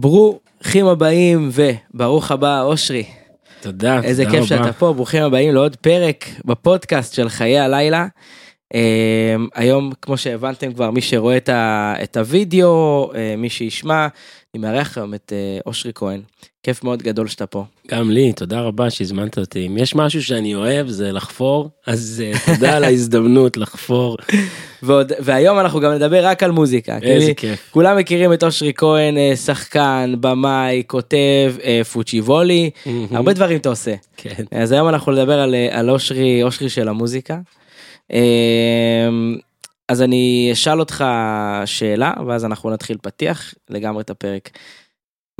ברוכים הבאים וברוך הבא אושרי. תודה, איזה תודה כיף רבה. שאתה פה, ברוכים הבאים לעוד פרק בפודקאסט של חיי הלילה. אה, היום כמו שהבנתם כבר מי שרואה את, ה, את הוידאו, אה, מי שישמע, אני מארח היום את אה, אושרי כהן. כיף מאוד גדול שאתה פה. גם לי, תודה רבה שהזמנת אותי. אם יש משהו שאני אוהב זה לחפור, אז אה, תודה על ההזדמנות לחפור. ועוד, והיום אנחנו גם נדבר רק על מוזיקה. איזה כי כיף. כולם מכירים את אושרי כהן, אה, שחקן, במאי, כותב, אה, פוצ'יבולי, הרבה דברים אתה עושה. כן. אז היום אנחנו נדבר על, על אושרי, אושרי של המוזיקה. אז אני אשאל אותך שאלה ואז אנחנו נתחיל פתיח לגמרי את הפרק.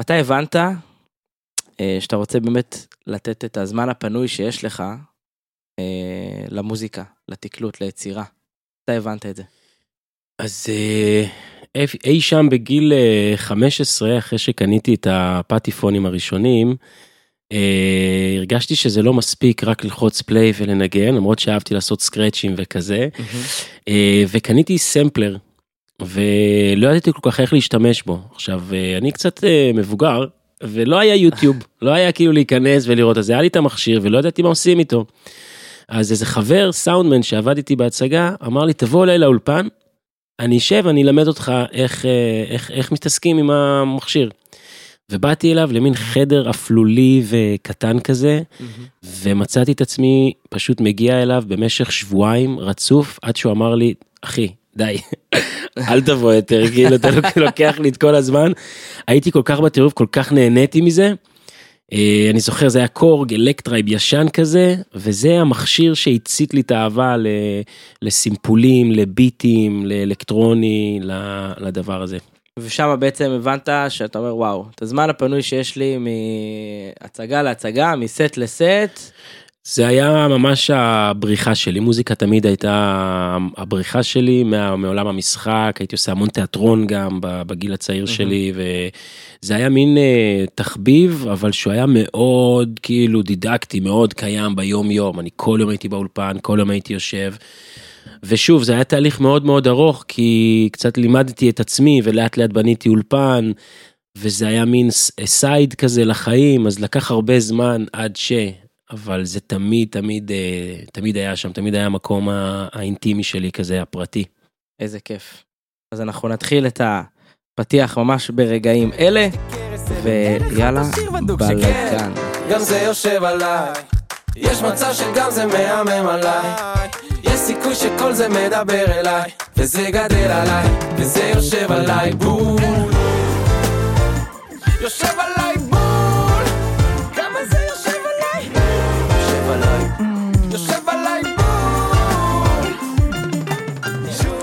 מתי הבנת אה, שאתה רוצה באמת לתת את הזמן הפנוי שיש לך אה, למוזיקה, לתקלוט, ליצירה? מתי הבנת את זה? אז אה, אי- שם בגיל אה, 15, אחרי שקניתי את הפטיפונים הראשונים, הרגשתי שזה לא מספיק רק ללחוץ פליי ולנגן, למרות שאהבתי לעשות סקרצ'ים וכזה. אה, וקניתי סמפלר ולא ידעתי כל כך איך להשתמש בו עכשיו אה, אני קצת אה, מבוגר ולא היה יוטיוב לא היה כאילו להיכנס ולראות אז היה לי את המכשיר ולא ידעתי מה עושים איתו. אז איזה חבר סאונדמן שעבד איתי בהצגה אמר לי תבוא אליי לאולפן אני אשב אני אלמד אותך איך אה, איך איך מתעסקים עם המכשיר. ובאתי אליו למין חדר אפלולי וקטן כזה ומצאתי את עצמי פשוט מגיע אליו במשך שבועיים רצוף עד שהוא אמר לי אחי די אל תבוא יותר כאילו אתה לוק- לוקח לי את כל הזמן הייתי כל כך בטירוף כל כך נהניתי מזה. אה, אני זוכר זה היה Korg Electribe ישן כזה וזה המכשיר שהצית לי את האהבה לסמפולים לביטים לאלקטרוני לדבר הזה. ושם בעצם הבנת שאתה אומר וואו, את הזמן הפנוי שיש לי מהצגה להצגה, מסט לסט, זה היה ממש הבריחה שלי, מוזיקה תמיד הייתה הבריחה שלי מה, מעולם המשחק, הייתי עושה המון תיאטרון גם בגיל הצעיר שלי, וזה היה מין אה, תחביב, אבל שהוא היה מאוד כאילו דידקטי, מאוד קיים ביום יום, אני כל יום הייתי באולפן, כל יום הייתי יושב. ושוב, זה היה תהליך מאוד מאוד ארוך, כי קצת לימדתי את עצמי ולאט לאט בניתי אולפן, וזה היה מין סייד כזה לחיים, אז לקח הרבה זמן עד ש... אבל זה תמיד תמיד אה, תמיד היה שם, תמיד היה המקום האינטימי שלי כזה, הפרטי. איזה כיף. אז אנחנו נתחיל את הפתיח ממש ברגעים אלה, ויאללה, בלאגן. גם זה יושב עליי יש מצב שגם זה מהמם עליי. יש סיכוי שכל זה מדבר אליי וזה גדל עליי וזה יושב עליי בול. יושב עליי בול. כמה זה יושב עליי? יושב עליי. יושב עליי בול.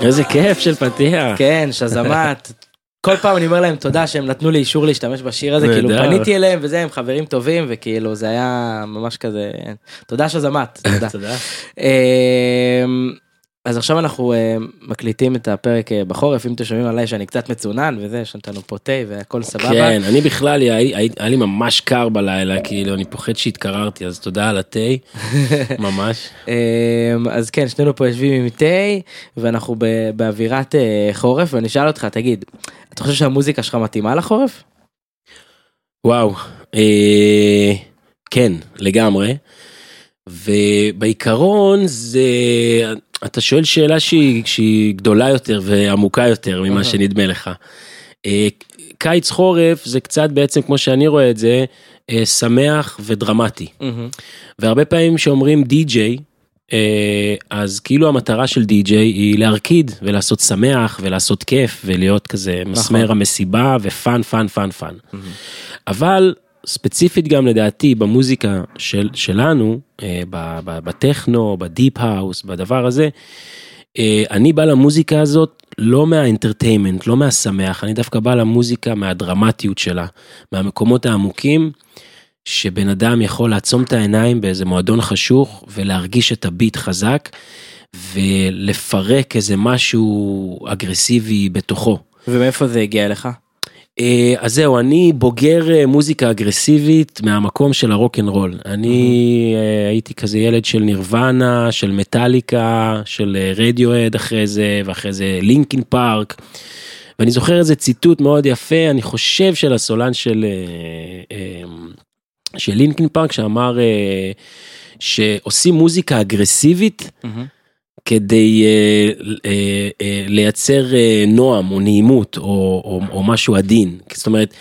איזה כיף של פתיח. כן, שזמת. כל פעם אני אומר להם תודה שהם נתנו לי אישור להשתמש בשיר הזה, כאילו. פניתי אליהם וזה, הם חברים טובים, וכאילו זה היה ממש כזה, תודה שזמת, תודה. אז עכשיו אנחנו אה, מקליטים את הפרק אה, בחורף, אם אתם שומעים עליי שאני קצת מצונן וזה, יש לנו פה תה והכל סבבה. כן, אני בכלל, היה, היה, היה לי ממש קר בלילה, כאילו, אני פוחד שהתקררתי, אז תודה על התה, ממש. אמ, אז כן, שנינו פה יושבים עם תה, ואנחנו ב- באווירת אה, חורף, ואני אשאל אותך, תגיד, אתה חושב שהמוזיקה שלך מתאימה לחורף? וואו, אה, כן, לגמרי. ובעיקרון זה, אתה שואל שאלה שהיא, שהיא גדולה יותר ועמוקה יותר ממה. שנדמה לך. אה, קיץ חורף זה קצת בעצם כמו שאני רואה את זה, אה, שמח ודרמטי. והרבה פעמים שאומרים די-ג'יי, אה, אז כאילו המטרה של די-ג'יי היא להרקיד ולעשות שמח ולעשות כיף ולהיות כזה מסמר המסיבה ו fun fun fun fun. אבל ספציפית גם לדעתי במוזיקה של, שלנו, אה, ב- ב- בטכנו, ב deep house, בדבר הזה, אה, אני בא למוזיקה הזאת לא מה entertainment, לא מהשמח, אני דווקא בא למוזיקה מהדרמטיות שלה, מהמקומות העמוקים, שבן אדם יכול לעצום את העיניים באיזה מועדון חשוך ולהרגיש את הביט חזק, ולפרק איזה משהו אגרסיבי בתוכו. ומאיפה זה הגיע לך? אה, אז זהו, אני בוגר אה, מוזיקה אגרסיבית מהמקום של הרוק אנד רול. אני אה, הייתי כזה ילד של נירוונה, של מטאליקה, של רדיוהד אחרי זה, ואחרי זה לינקין פארק. ואני זוכר איזה ציטוט מאוד יפה, אני חושב של הסולן של, של לינקין פארק, שאמר שעושים מוזיקה אגרסיבית מהמם. כדי אה, אה, אה, לייצר אה, נועם או נעימות או, או, או משהו עדין. זאת אומרת,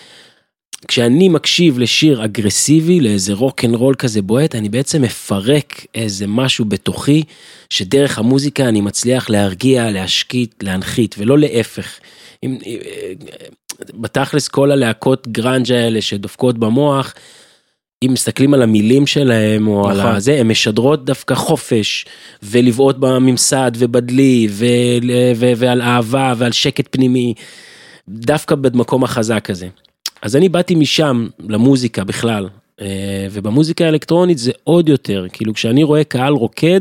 כשאני מקשיב לשיר אגרסיבי, לאיזה רוק אנד רול כזה בועט, אני בעצם מפרק איזה משהו בתוכי, שדרך המוזיקה אני מצליח להרגיע, להשקיט, להנחית, ולא להפך. אם, אה, אה, בתכלס כל הלהקות גראנג' האלה שדופקות במוח, אם מסתכלים על המילים שלהם או על נכון. הזה, הן משדרות דווקא חופש, ולבעוט בממסד ובדלי, ו, ו, ועל אהבה ועל שקט פנימי, דווקא במקום החזק הזה. אז אני באתי משם למוזיקה בכלל, אה, ובמוזיקה האלקטרונית זה עוד יותר, כאילו כשאני רואה קהל רוקד,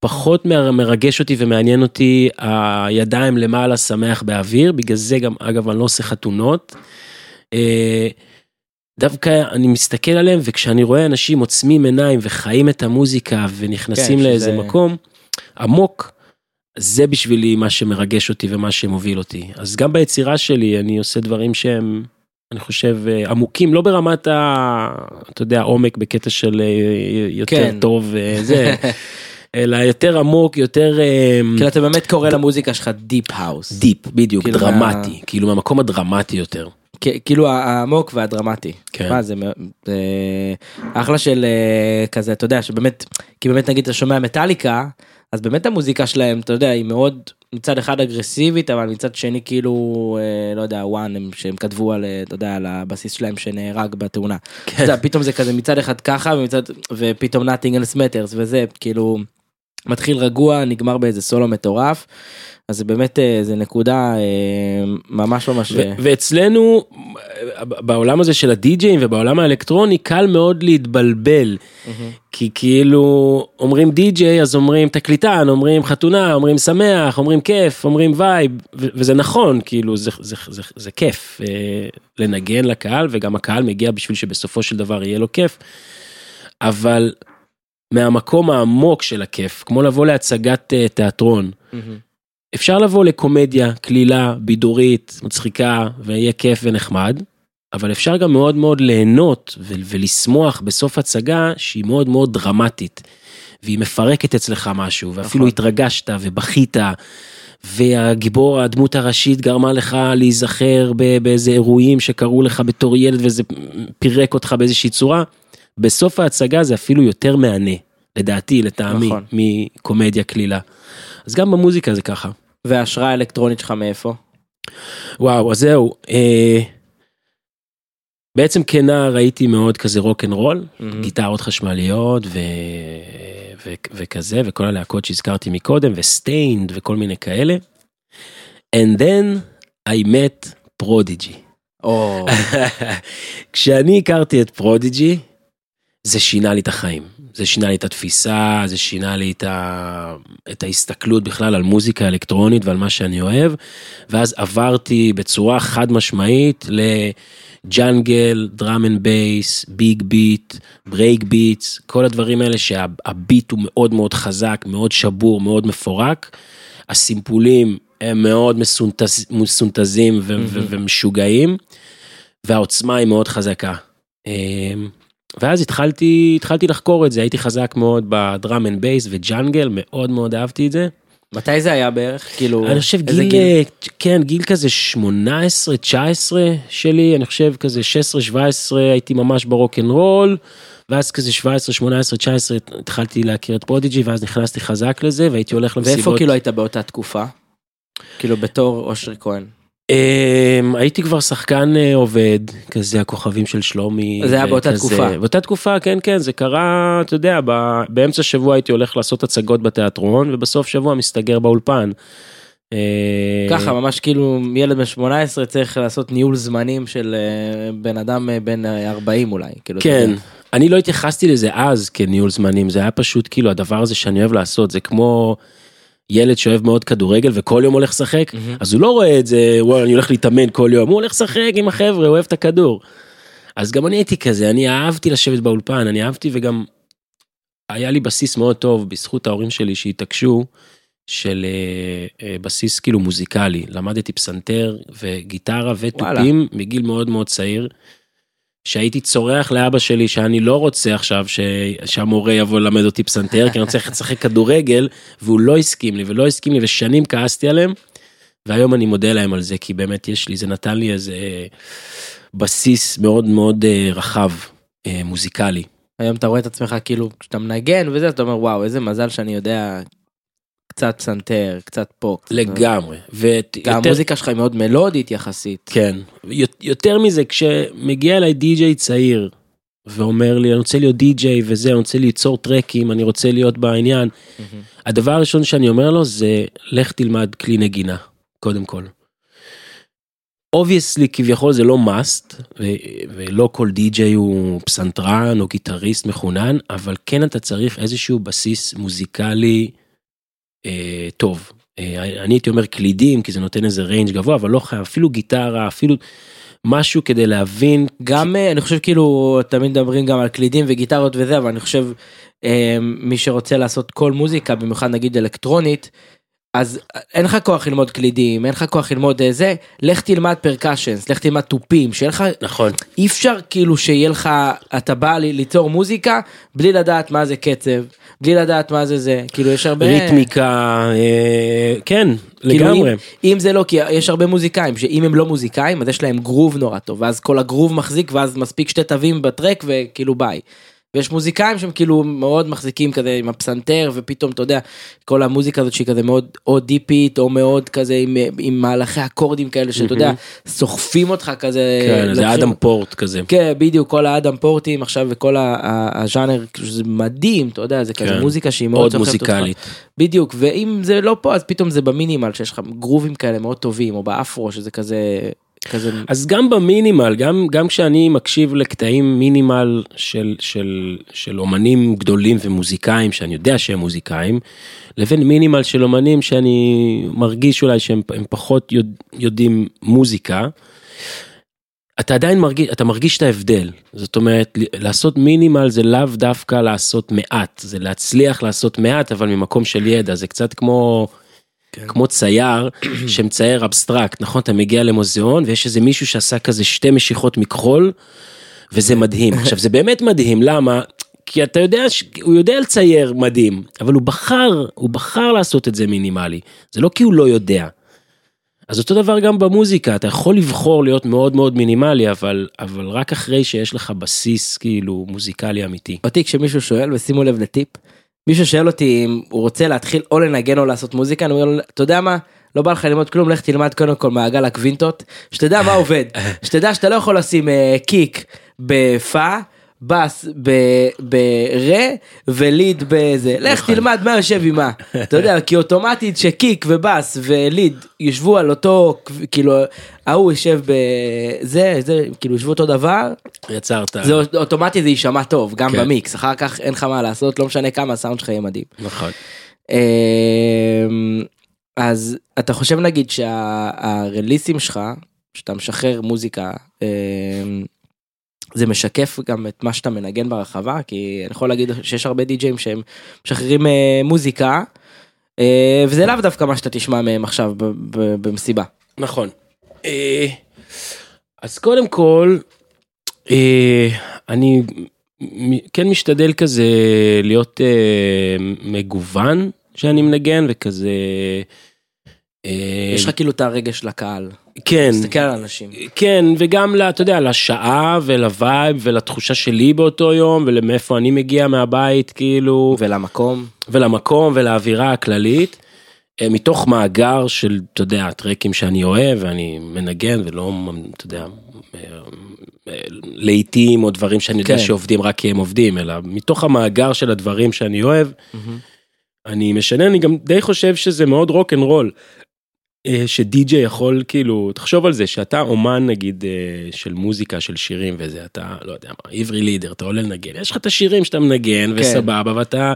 פחות מר- מרגש אותי ומעניין אותי הידיים למעלה שמח באוויר, בגלל זה גם אגב אני לא עושה חתונות. אה, דווקא אני מסתכל עליהם וכשאני רואה אנשים עוצמים עיניים וחיים את המוזיקה ונכנסים כן, לאיזה מקום עמוק, זה בשבילי מה שמרגש אותי ומה שמוביל אותי. אז גם ביצירה שלי אני עושה דברים שהם, אני חושב, אה, עמוקים, לא ברמת ה... אתה יודע, עומק בקטע של אה, יותר כן. טוב וזה, אלא יותר עמוק, יותר אה, כאילו אתה באמת קורא למוזיקה שלך deep house. deep, בדיוק, כאילו דרמטי, כאילו מהמקום הדרמטי יותר. כאילו העמוק והדרמטי. כן. מה זה, זה אחלה של אה, כזה אתה יודע שבאמת כי באמת נגיד אתה שומע מטאליקה אז באמת המוזיקה שלהם אתה יודע היא מאוד מצד אחד אגרסיבית אבל מצד שני כאילו אה, לא יודע וואן הם שהם כתבו על אה, אתה יודע על הבסיס שלהם שנהרג בתאונה. אתה יודע, פתאום זה כזה מצד אחד ככה ומצד ופתאום nothing else matters וזה כאילו מתחיל רגוע נגמר באיזה סולו מטורף. אז זה באמת אה, זה נקודה אה, ממש ממש ו- ואצלנו בעולם הזה של הדי-ג'אים ובעולם האלקטרוני קל מאוד להתבלבל כי כאילו אומרים די-ג'יי אז אומרים תקליטן אומרים חתונה אומרים שמח אומרים כיף אומרים vibe וזה נכון כאילו זה, זה, זה, זה כיף אה, לנגן לקהל וגם הקהל מגיע בשביל שבסופו של דבר יהיה לו כיף. אבל מהמקום העמוק של הכיף כמו לבוא להצגת אה, תיאטרון. אפשר לבוא לקומדיה קלילה, בידורית, מצחיקה, ויהיה כיף ונחמד, אבל אפשר גם מאוד מאוד ליהנות ולשמוח בסוף הצגה שהיא מאוד מאוד דרמטית, והיא מפרקת אצלך משהו, ואפילו נכון. התרגשת ובכית, והגיבור, הדמות הראשית גרמה לך להיזכר באיזה אירועים שקרו לך בתור ילד וזה פירק אותך באיזושהי צורה. בסוף ההצגה זה אפילו יותר מהנה, לדעתי, לטעמי, נכון. מקומדיה קלילה. אז גם במוזיקה זה ככה. וההשראה האלקטרונית שלך מאיפה? וואו, אז זהו. אה, בעצם כנער הייתי מאוד כזה רוק אנד רול, מהמם. גיטרות חשמליות ו... ו... וכזה, וכל הלהקות שהזכרתי מקודם, ו Staind וכל מיני כאלה. And then I met Prodigy. או, כשאני הכרתי את פרודיג'י, זה שינה לי את החיים. זה שינה לי את התפיסה, זה שינה לי את, ה... את ההסתכלות בכלל על מוזיקה אלקטרונית ועל מה שאני אוהב, ואז עברתי בצורה חד משמעית ל jungle, drum and bass, big beat, breakbeats, כל הדברים האלה שהביט הוא מאוד מאוד חזק, מאוד שבור, מאוד מפורק. הסימפולים הם מאוד מסונטז, מסונטזים ו- ו- ומשוגעים, והעוצמה היא מאוד חזקה. ואז התחלתי, התחלתי לחקור את זה, הייתי חזק מאוד ב drum and bass ו jungle, מאוד מאוד אהבתי את זה. מתי זה היה בערך? כאילו, אני חושב גיל, אה, כן, גיל כזה 18, 19 שלי, אני חושב כזה 16, 17 הייתי ממש ברוק אנד רול, ואז כזה 17, 18, 19 התחלתי להכיר את פרודיג'י, ואז נכנסתי חזק לזה, והייתי הולך למסיבות. ואיפה כאילו היית באותה תקופה? כאילו בתור אושרי כהן. אמ, הייתי כבר שחקן אה, עובד, כזה הכוכבים של שלומי. זה היה באותה. תקופה. באותה תקופה, כן, כן, זה קרה, אתה יודע, באמצע שבוע הייתי הולך לעשות הצגות בתיאטרון, ובסוף שבוע מסתגר באולפן. אה, ככה ממש כאילו ילד בן 18 צריך לעשות ניהול זמנים של אה, בן אדם בן אה, 40 אולי. כאילו, כן. אני לא התייחסתי לזה אז כניהול זמנים, זה היה פשוט כאילו הדבר הזה שאני אוהב לעשות, זה כמו ילד שאוהב מאוד כדורגל וכל יום הולך לשחק, מהמם. אז הוא לא רואה את זה, וואי, אני הולך להתאמן כל יום, הוא הולך לשחק עם החבר'ה, הוא אוהב את הכדור. אז גם אני הייתי כזה, אני אהבתי לשבת באולפן, אני אהבתי וגם היה לי בסיס מאוד טוב בזכות ההורים שלי שהתעקשו, של אה, אה, בסיס כאילו מוזיקלי. למדתי פסנתר וגיטרה ותופים מגיל מאוד מאוד צעיר. שהייתי צורח לאבא שלי שאני לא רוצה עכשיו ש... שהמורה יבוא ללמד אותי פסנתר כי אני רוצה לשחק כדורגל והוא לא הסכים לי ולא הסכים לי ושנים כעסתי עליהם. והיום אני מודה להם על זה כי באמת יש לי זה נתן לי איזה בסיס מאוד מאוד אה, רחב אה, מוזיקלי. היום אתה רואה את עצמך כאילו כשאתה מנגן וזה אתה אומר וואו איזה מזל שאני יודע קצת פסנתר קצת פוק. לגמרי. ויותר- המוזיקה שלך היא מאוד מלודית יחסית. כן. יותר מזה כשמגיע אליי די-ג'יי צעיר ואומר לי אני רוצה להיות די-ג'יי וזה אני רוצה ליצור טרקים אני רוצה להיות בעניין. הדבר הראשון שאני אומר לו זה לך תלמד כלי נגינה קודם כל. obviously כביכול זה לא must ו- ולא כל די-ג'יי הוא פסנתרן או גיטריסט מחונן אבל כן אתה צריך איזשהו בסיס מוזיקלי טוב. אה, אני הייתי אומר קלידים כי זה נותן איזה range גבוה אבל לא חייב אפילו גיטרה אפילו משהו כדי להבין גם אה, אני חושב כאילו תמיד מדברים גם על קלידים וגיטרות וזה אבל אני חושב אה, מי שרוצה לעשות כל מוזיקה במיוחד נגיד אלקטרונית. אז אין לך כוח ללמוד קלידים אין לך כוח ללמוד אה, זה לך תלמד פרקשנס לך תלמד תופים שיהיה לך נכון אי אפשר כאילו שיהיה לך אתה בא לי- ליצור מוזיקה בלי לדעת מה זה קצב בלי לדעת מה זה זה כאילו יש הרבה ריתמיקה אה, כן כאילו לגמרי. אם, אם זה לא כי יש הרבה מוזיקאים שאם הם לא מוזיקאים אז יש להם גרוב נורא טוב ואז כל הגרוב מחזיק ואז מספיק שתי תווים בטרק וכאילו ביי. ויש מוזיקאים שהם כאילו מאוד מחזיקים כזה עם הפסנתר ופתאום אתה יודע כל המוזיקה הזאת שהיא כזה מאוד או דיפית או מאוד כזה עם, עם מהלכי אקורדים כאלה שאתה יודע סוחפים אותך כזה. כן, זה לוקחים- אדם פורט כזה. כן בדיוק כל האדם פורטים עכשיו וכל הז'אנר כאילו, זה מדהים אתה יודע זה כזה כן. מוזיקה שהיא מאוד סוחפת אותך. מוזיקלית. בדיוק ואם זה לא פה אז פתאום זה במינימל שיש לך גרובים כאלה מאוד טובים או באפרו שזה כזה כזה אז גם במינימל, גם, גם כשאני מקשיב לקטעים מינימל של, של, של אומנים גדולים ומוזיקאים, שאני יודע שהם מוזיקאים, לבין מינימל של אומנים שאני מרגיש אולי שהם הם פחות יודע, יודעים מוזיקה, אתה עדיין מרגיש, אתה מרגיש את ההבדל. זאת אומרת, לעשות מינימל זה לאו דווקא לעשות מעט, זה להצליח לעשות מעט, אבל ממקום של ידע, זה קצת כמו... כמו צייר שמצייר אבסטרקט, נכון? אתה מגיע למוזיאון ויש איזה מישהו שעשה כזה שתי משיכות מכחול, וזה מדהים. עכשיו זה באמת מדהים, למה? כי אתה יודע, הוא יודע לצייר מדהים, אבל הוא בחר, הוא בחר לעשות את זה מינימלי. זה לא כי הוא לא יודע. אז אותו דבר גם במוזיקה, אתה יכול לבחור להיות מאוד מאוד מינימלי, אבל, אבל רק אחרי שיש לך בסיס כאילו מוזיקלי אמיתי. אותי כשמישהו שואל ושימו לב לטיפ מישהו שואל אותי אם הוא רוצה להתחיל או לנגן או לעשות מוזיקה אני אומר לו אתה יודע מה לא בא לך ללמוד כלום לך תלמד קודם כל מעגל הקווינטות שתדע מה עובד שתדע שאתה לא יכול לשים אה, קיק בפא. בס ברה וליד בזה לך נכון. תלמד מה יושב עם מה אתה יודע כי אוטומטית שקיק ובס וליד יושבו על אותו כאילו ההוא יושב בזה זה כאילו יושבו אותו דבר יצרת. זה אוטומטי זה יישמע טוב גם כן. במיקס אחר כך אין לך מה לעשות לא משנה כמה הסאונד שלך יהיה מדהים. נכון. אמ, אז אתה חושב נגיד שהרליסים שלך שאתה משחרר מוזיקה אמ, זה משקף גם את מה שאתה מנגן ברחבה כי אני יכול להגיד שיש הרבה די.ג'ים שהם משחררים אה, מוזיקה אה, וזה לאו דווקא מה שאתה תשמע מהם עכשיו ב- ב- במסיבה. נכון. אה, אז קודם כל, אה, אני כן משתדל כזה להיות אה, מגוון שאני מנגן וכזה. אה, יש לך כאילו את הרגש לקהל. כן, תסתכל על אנשים. כן, וגם, ל- אתה יודע, לשעה ולווייב ולתחושה שלי באותו יום ולמאיפה אני מגיע מהבית, כאילו. ולמקום. ולמקום ולאווירה הכללית. אה, מתוך מאגר של, אתה יודע, טרקים שאני אוהב ואני מנגן ולא, אתה יודע, אה, אה, לעיתים או דברים שאני יודע כן. שעובדים רק כי הם עובדים, אלא מתוך המאגר של הדברים שאני אוהב, אני משנה, אני גם די חושב שזה מאוד רוק אנד רול. אה, שדי-ג'יי יכול כאילו, תחשוב על זה שאתה אומן נגיד אה, של מוזיקה של שירים וזה, אתה לא יודע מה, עברי לידר, אתה עולה לנגן, יש לך את השירים שאתה מנגן כן. וסבבה, ואתה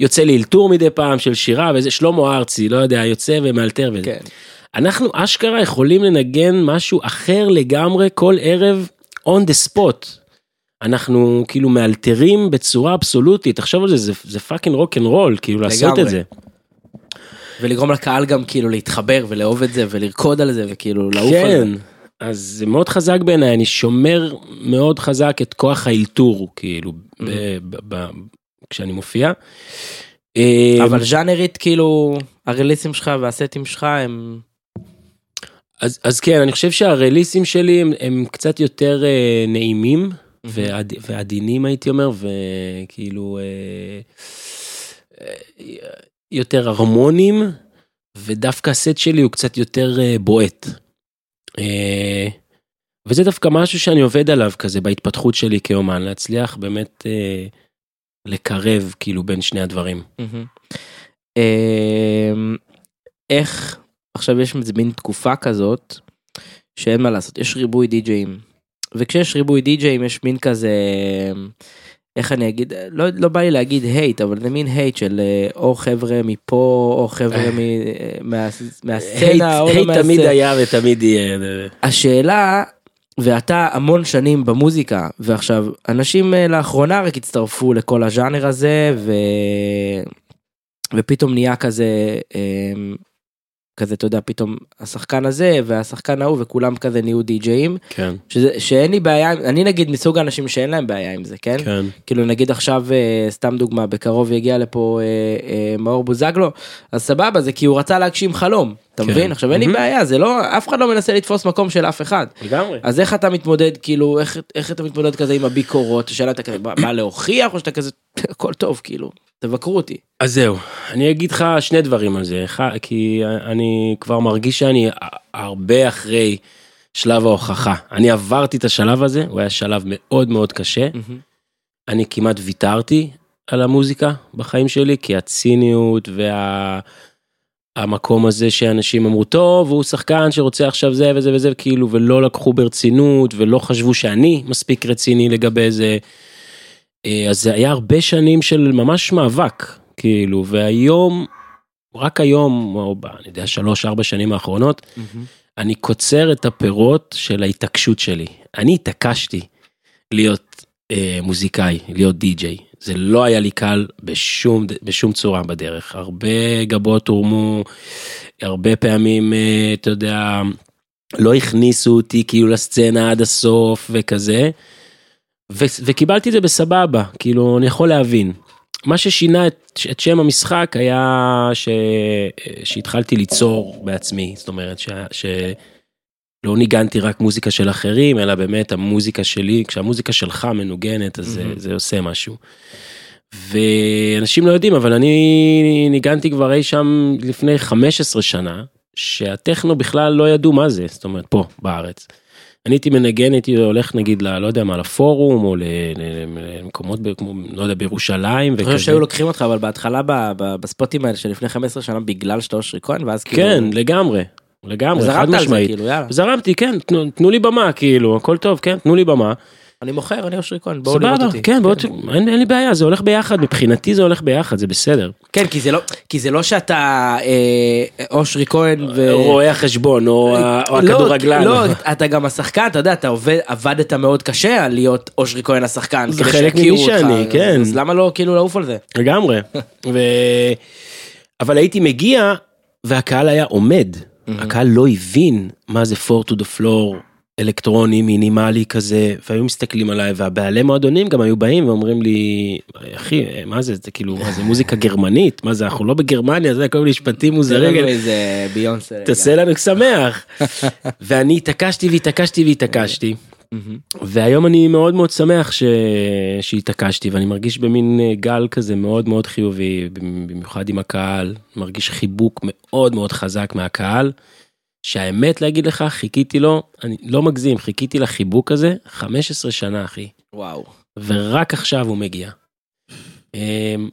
יוצא לאלתור מדי פעם של שירה וזה, שלמה ארצי, לא יודע, יוצא ומאלתר וזה. כן. אנחנו אשכרה יכולים לנגן משהו אחר לגמרי כל ערב on the spot. אנחנו כאילו מאלתרים בצורה אבסולוטית, תחשוב על זה, זה, זה fucking רוק אנד רול, כאילו לעשות לגמרי. את זה. ולגרום לקהל גם כאילו להתחבר ולאהוב את זה ולרקוד על זה וכאילו לעוף על זה. כן, אז זה מאוד חזק בעיניי, אני שומר מאוד חזק את כוח האלתור, כאילו, ב- ב- כשאני מופיע. אבל ז'אנרית כאילו הרליסים שלך והסטים שלך הם אז, אז כן, אני חושב שהרליסים שלי הם, הם קצת יותר אה, נעימים ועד, ועדינים הייתי אומר, וכאילו אה, אה, יותר הרמונים, ודווקא הסט שלי הוא קצת יותר אה, בועט. אה, וזה דווקא משהו שאני עובד עליו כזה בהתפתחות שלי כאומן, להצליח באמת אה, לקרב כאילו בין שני הדברים. מהמם. אמ, איך עכשיו יש איזה מין תקופה כזאת שאין מה לעשות יש ריבוי די-ג'אים וכשיש ריבוי די-ג'אים יש מין כזה איך אני אגיד לא לא בא לי להגיד הייט אבל זה מין הייט של אה, או חבר'ה מפה או חבר'ה מ- אה, מה- מהסצנה או לא היי תמיד מהסצנה. היה ותמיד יהיה. השאלה ואתה המון שנים במוזיקה ועכשיו אנשים אה, לאחרונה רק הצטרפו לכל הז'אנר הזה ו... ופתאום נהיה כזה כזה אתה יודע פתאום השחקן הזה והשחקן ההוא וכולם כזה נהיו די-ג'אים. כן, שזה שאין לי בעיה אני נגיד מסוג האנשים שאין להם בעיה עם זה כן? כן. כאילו נגיד עכשיו אה, סתם דוגמה בקרוב יגיע לפה אה, אה, מאור בוזגלו אז סבבה זה כי הוא רצה להגשים חלום אתה כן. מבין עכשיו אין לי. בעיה זה לא אף אחד לא מנסה לתפוס מקום של אף אחד לגמרי. אז איך אתה מתמודד כאילו איך איך אתה מתמודד כזה עם הביקורות השאלה אתה כזה בא בא להוכיח או שאתה כזה הכל טוב כאילו תבקרו אותי. אז זהו, אני אגיד לך שני דברים על זה, אחד, כי אני כבר מרגיש שאני הרבה אחרי שלב ההוכחה. אני עברתי את השלב הזה, הוא היה שלב מאוד מאוד קשה. אני כמעט ויתרתי על המוזיקה בחיים שלי, כי הציניות וה... המקום הזה שאנשים אמרו טוב הוא שחקן שרוצה עכשיו זה וזה וזה כאילו ולא לקחו ברצינות ולא חשבו שאני מספיק רציני לגבי זה. אה, אז זה היה הרבה שנים של ממש מאבק כאילו והיום רק היום או ב- אני יודע שלוש ארבע שנים האחרונות אני קוצר את הפירות של ההתעקשות שלי אני התעקשתי להיות מוזיקאי להיות די-ג'יי זה לא היה לי קל בשום בשום צורה בדרך הרבה גבות הורמו הרבה פעמים אה, אתה יודע לא הכניסו אותי כאילו לסצנה עד הסוף וכזה. וקיבלתי את זה בסבבה כאילו אני יכול להבין. מה ששינה את, את שם המשחק היה ש... שהתחלתי ליצור בעצמי זאת אומרת ש... שלא ניגנתי רק מוזיקה של אחרים אלא באמת המוזיקה שלי כשהמוזיקה שלך מנוגנת אז זה, מהמם. זה עושה משהו. ואנשים לא יודעים אבל אני ניגנתי כבר אי שם לפני 15 שנה שהטכנו בכלל לא ידעו מה זה זאת אומרת פה בארץ. אני הייתי מנגן הייתי הולך נגיד ל... לא יודע מה לפורום או למקומות כמו לא יודע בירושלים אני חושב. שהיו לוקחים אותך אבל בהתחלה ב- ב- בספוטים האלה של לפני 15 שנה בגלל שאתה אושרי כהן ואז כאילו כן לגמרי לגמרי חד משמעית. כאילו זרמתי כן תנו, תנו לי במה כאילו הכל טוב כן תנו לי במה אני מוכר אני אושרי כהן בואו לראות אותי. כן בוא אין, אין לי בעיה זה הולך ביחד מבחינתי זה הולך ביחד זה בסדר. כן כי זה לא כי זה לא שאתה אה, אושרי כהן ו... רואה החשבון או או לא, הכדורגלן. לא, אתה גם השחקן, אתה יודע, אתה עובד, עבדת מאוד קשה על להיות אושרי כהן השחקן. זה חלק ממי אותך, שאני, אז- כן. אז למה לא כאילו לעוף על זה? לגמרי. ו... אבל הייתי מגיע והקהל היה עומד. הקהל לא הבין מה זה 4 to the floor אלקטרוני מינימלי כזה והיו מסתכלים עליי והבעלי מועדונים גם היו באים ואומרים לי אחי מה זה זה כאילו מה זה מוזיקה גרמנית מה זה אנחנו לא בגרמניה זה כל מיני משפטים מוזרים. ביונסה. תעשה לנו שמח. ואני התעקשתי והתעקשתי והתעקשתי. מהמם. והיום אני מאוד מאוד שמח ש... שהתעקשתי ואני מרגיש במין אה, גל כזה מאוד מאוד חיובי במיוחד עם הקהל מרגיש חיבוק מאוד מאוד חזק מהקהל. שהאמת להגיד לך חיכיתי לו אני לא מגזים חיכיתי לחיבוק הזה 15 שנה אחי וואו. ורק עכשיו הוא מגיע. אמ,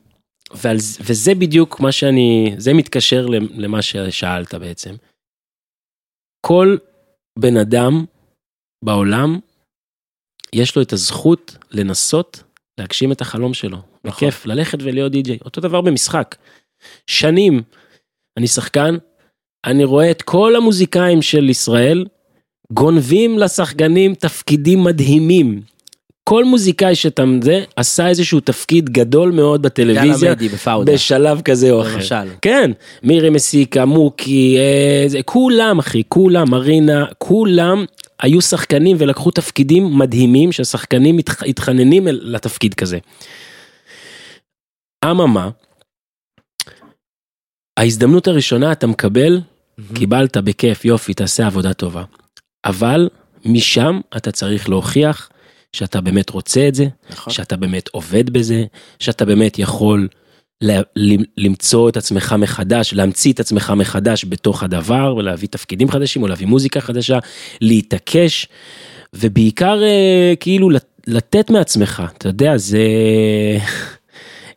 ועל, וזה בדיוק מה שאני זה מתקשר למ- למה ששאלת בעצם. כל בן אדם בעולם יש לו את הזכות לנסות להגשים את החלום שלו. נכון. בכיף ללכת ולהיות די-ג'יי אותו דבר במשחק. שנים אני שחקן אני רואה את כל המוזיקאים של ישראל גונבים לשחקנים תפקידים מדהימים. כל מוזיקאי שאתה זה, עשה איזשהו תפקיד גדול מאוד בטלוויזיה. בשלב כזה או אחר. למשל. כן, מירי מסיקה, מוקי, אה, זה, כולם אחי, כולם, מרינה, כולם היו שחקנים ולקחו תפקידים מדהימים שהשחקנים התח, התחננים לתפקיד כזה. אממה, ההזדמנות הראשונה אתה מקבל, קיבלת בכיף, יופי, תעשה עבודה טובה. אבל משם אתה צריך להוכיח שאתה באמת רוצה את זה, נכון. שאתה באמת עובד בזה, שאתה באמת יכול למצוא את עצמך מחדש, להמציא את עצמך מחדש בתוך הדבר ולהביא תפקידים חדשים או להביא מוזיקה חדשה, להתעקש ובעיקר אה, כאילו לת- לתת מעצמך, אתה יודע, זה...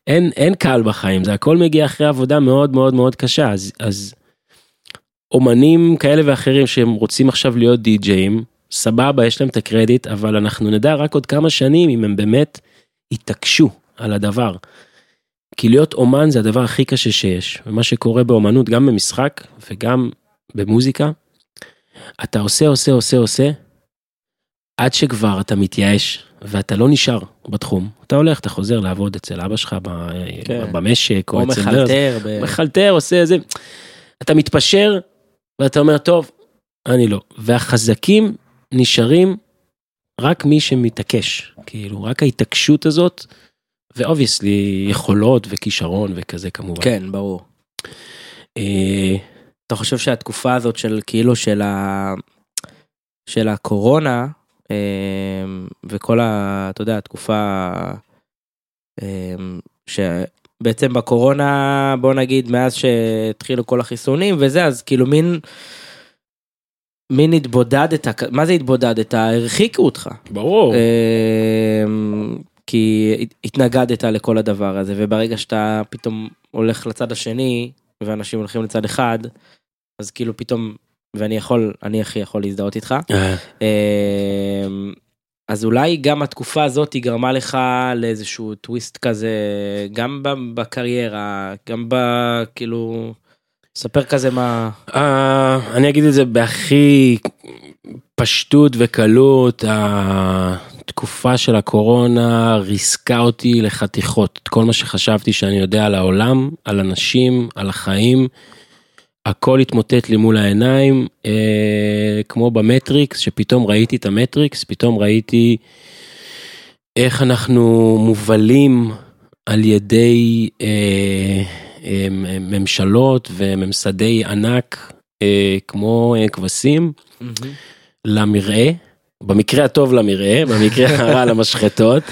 אין, אין קל בחיים, זה הכל מגיע אחרי עבודה מאוד מאוד מאוד קשה, אז, אז אומנים כאלה ואחרים שהם רוצים עכשיו להיות די-ג'אים, סבבה, יש להם את הקרדיט, אבל אנחנו נדע רק עוד כמה שנים אם הם באמת יתעקשו על הדבר. כי להיות אומן זה הדבר הכי קשה שיש, ומה שקורה באומנות, גם במשחק וגם במוזיקה, אתה עושה, עושה, עושה, עושה, עד שכבר אתה מתייאש, ואתה לא נשאר בתחום. אתה הולך, אתה חוזר לעבוד אצל אבא שלך ב- כן. במשק, או או אצל... מחלטר. ב- מחלטר, עושה איזה... אתה מתפשר, ואתה אומר, טוב, אני לא. והחזקים נשארים רק מי שמתעקש. כאילו, רק ההתעקשות הזאת, ו obviously יכולות וכישרון וכזה כמובן. כן, ברור. אה, אתה חושב שהתקופה הזאת של כאילו של ה... של הקורונה אה, וכל ה... אתה יודע, התקופה אה, שבעצם בקורונה בוא נגיד מאז שהתחילו כל החיסונים וזה אז כאילו מין מין התבודדת מה זה התבודדת הרחיקו אותך ברור. כי התנגדת לכל הדבר הזה וברגע שאתה פתאום הולך לצד השני ואנשים הולכים לצד אחד אז כאילו פתאום ואני יכול אני הכי יכול להזדהות איתך. אה, אה, אז אולי גם התקופה הזאת היא גרמה לך לאיזשהו טוויסט כזה גם בקריירה גם ב... כאילו ספר כזה מה אה, אני אגיד את זה בהכי פשטות וקלות, התקופה של הקורונה ריסקה אותי לחתיכות. את כל מה שחשבתי שאני יודע על העולם, על אנשים, על החיים, הכל התמוטט לי מול העיניים, אה, כמו במטריקס, שפתאום ראיתי את המטריקס, פתאום ראיתי איך אנחנו מובלים על ידי אה, אה, ממשלות וממסדי ענק אה, כמו אה, כבשים למרעה. במקרה הטוב למרעה, במקרה הרע למשחטות.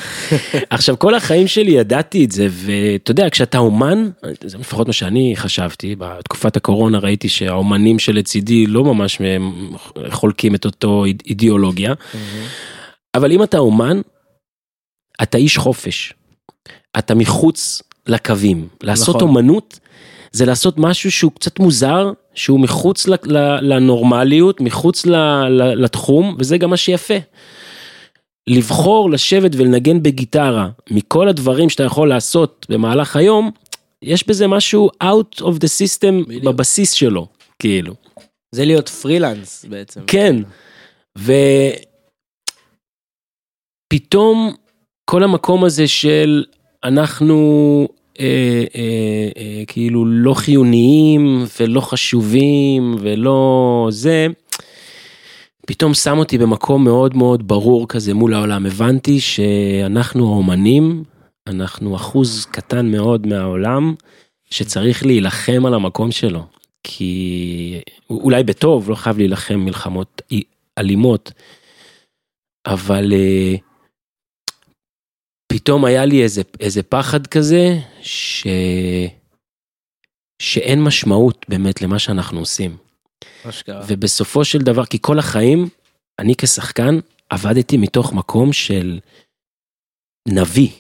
עכשיו כל החיים שלי ידעתי את זה ואתה יודע כשאתה אומן, זה לפחות מה שאני חשבתי, בתקופת הקורונה ראיתי שהאומנים שלצידי לא ממש חולקים את אותו איד- אידיאולוגיה, אבל אם אתה אומן, אתה איש חופש. אתה מחוץ לקווים. לעשות נכון. אומנות זה לעשות משהו שהוא קצת מוזר, שהוא מחוץ לנורמליות, מחוץ לתחום, וזה גם מה שיפה. לבחור לשבת ולנגן בגיטרה מכל הדברים שאתה יכול לעשות במהלך היום, יש בזה משהו out of the system בדיוק. בבסיס שלו, כאילו. זה להיות פרילנס בעצם כן, ופתאום כל המקום הזה של אנחנו כאילו לא חיוניים ולא חשובים ולא זה, פתאום שם אותי במקום מאוד מאוד ברור כזה מול העולם. הבנתי שאנחנו האומנים, אנחנו אחוז קטן מאוד מהעולם שצריך להילחם על המקום שלו. כי אולי בטוב, לא חייב להילחם מלחמות אלימות, אבל אה, פתאום היה לי איזה, איזה פחד כזה, ש... שאין משמעות באמת למה שאנחנו עושים. ובסופו של דבר, כי כל החיים, אני כשחקן עבדתי מתוך מקום של נביא.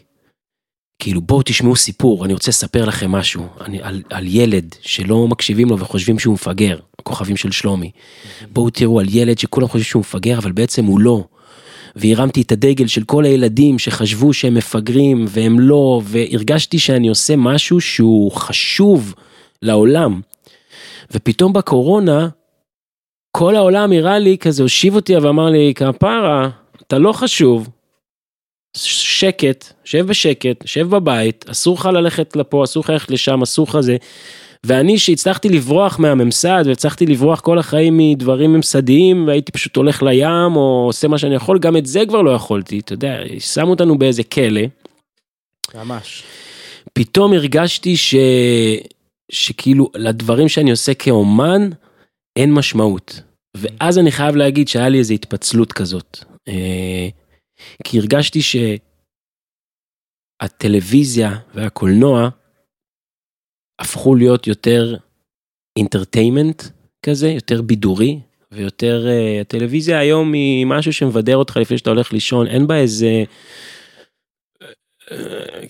כאילו בואו תשמעו סיפור, אני רוצה לספר לכם משהו אני, על, על ילד שלא מקשיבים לו וחושבים שהוא מפגר, הכוכבים של שלומי. בואו תראו על ילד שכולם חושבים שהוא מפגר אבל בעצם הוא לא. והרמתי את הדגל של כל הילדים שחשבו שהם מפגרים והם לא, והרגשתי שאני עושה משהו שהוא חשוב לעולם. ופתאום בקורונה, כל העולם הראה לי כזה, הושיב אותי ואמר לי, כפרה, אתה לא חשוב. שקט, שב בשקט, שב בבית, אסור לך ללכת לפה, אסור לך ללכת לשם, אסור לך זה. ואני שהצלחתי לברוח מהממסד והצלחתי לברוח כל החיים מדברים ממסדיים והייתי פשוט הולך לים או עושה מה שאני יכול, גם את זה כבר לא יכולתי, אתה יודע, שמו אותנו באיזה כלא. ממש. פתאום הרגשתי ש... שכאילו לדברים שאני עושה כאומן אין משמעות. ואז אני חייב להגיד שהיה לי איזו התפצלות כזאת. אה, כי הרגשתי שהטלוויזיה והקולנוע הפכו להיות יותר אינטרטיימנט כזה, יותר בידורי, ויותר, uh, הטלוויזיה היום היא משהו שמבדר אותך לפני שאתה הולך לישון, אין בה איזה, uh,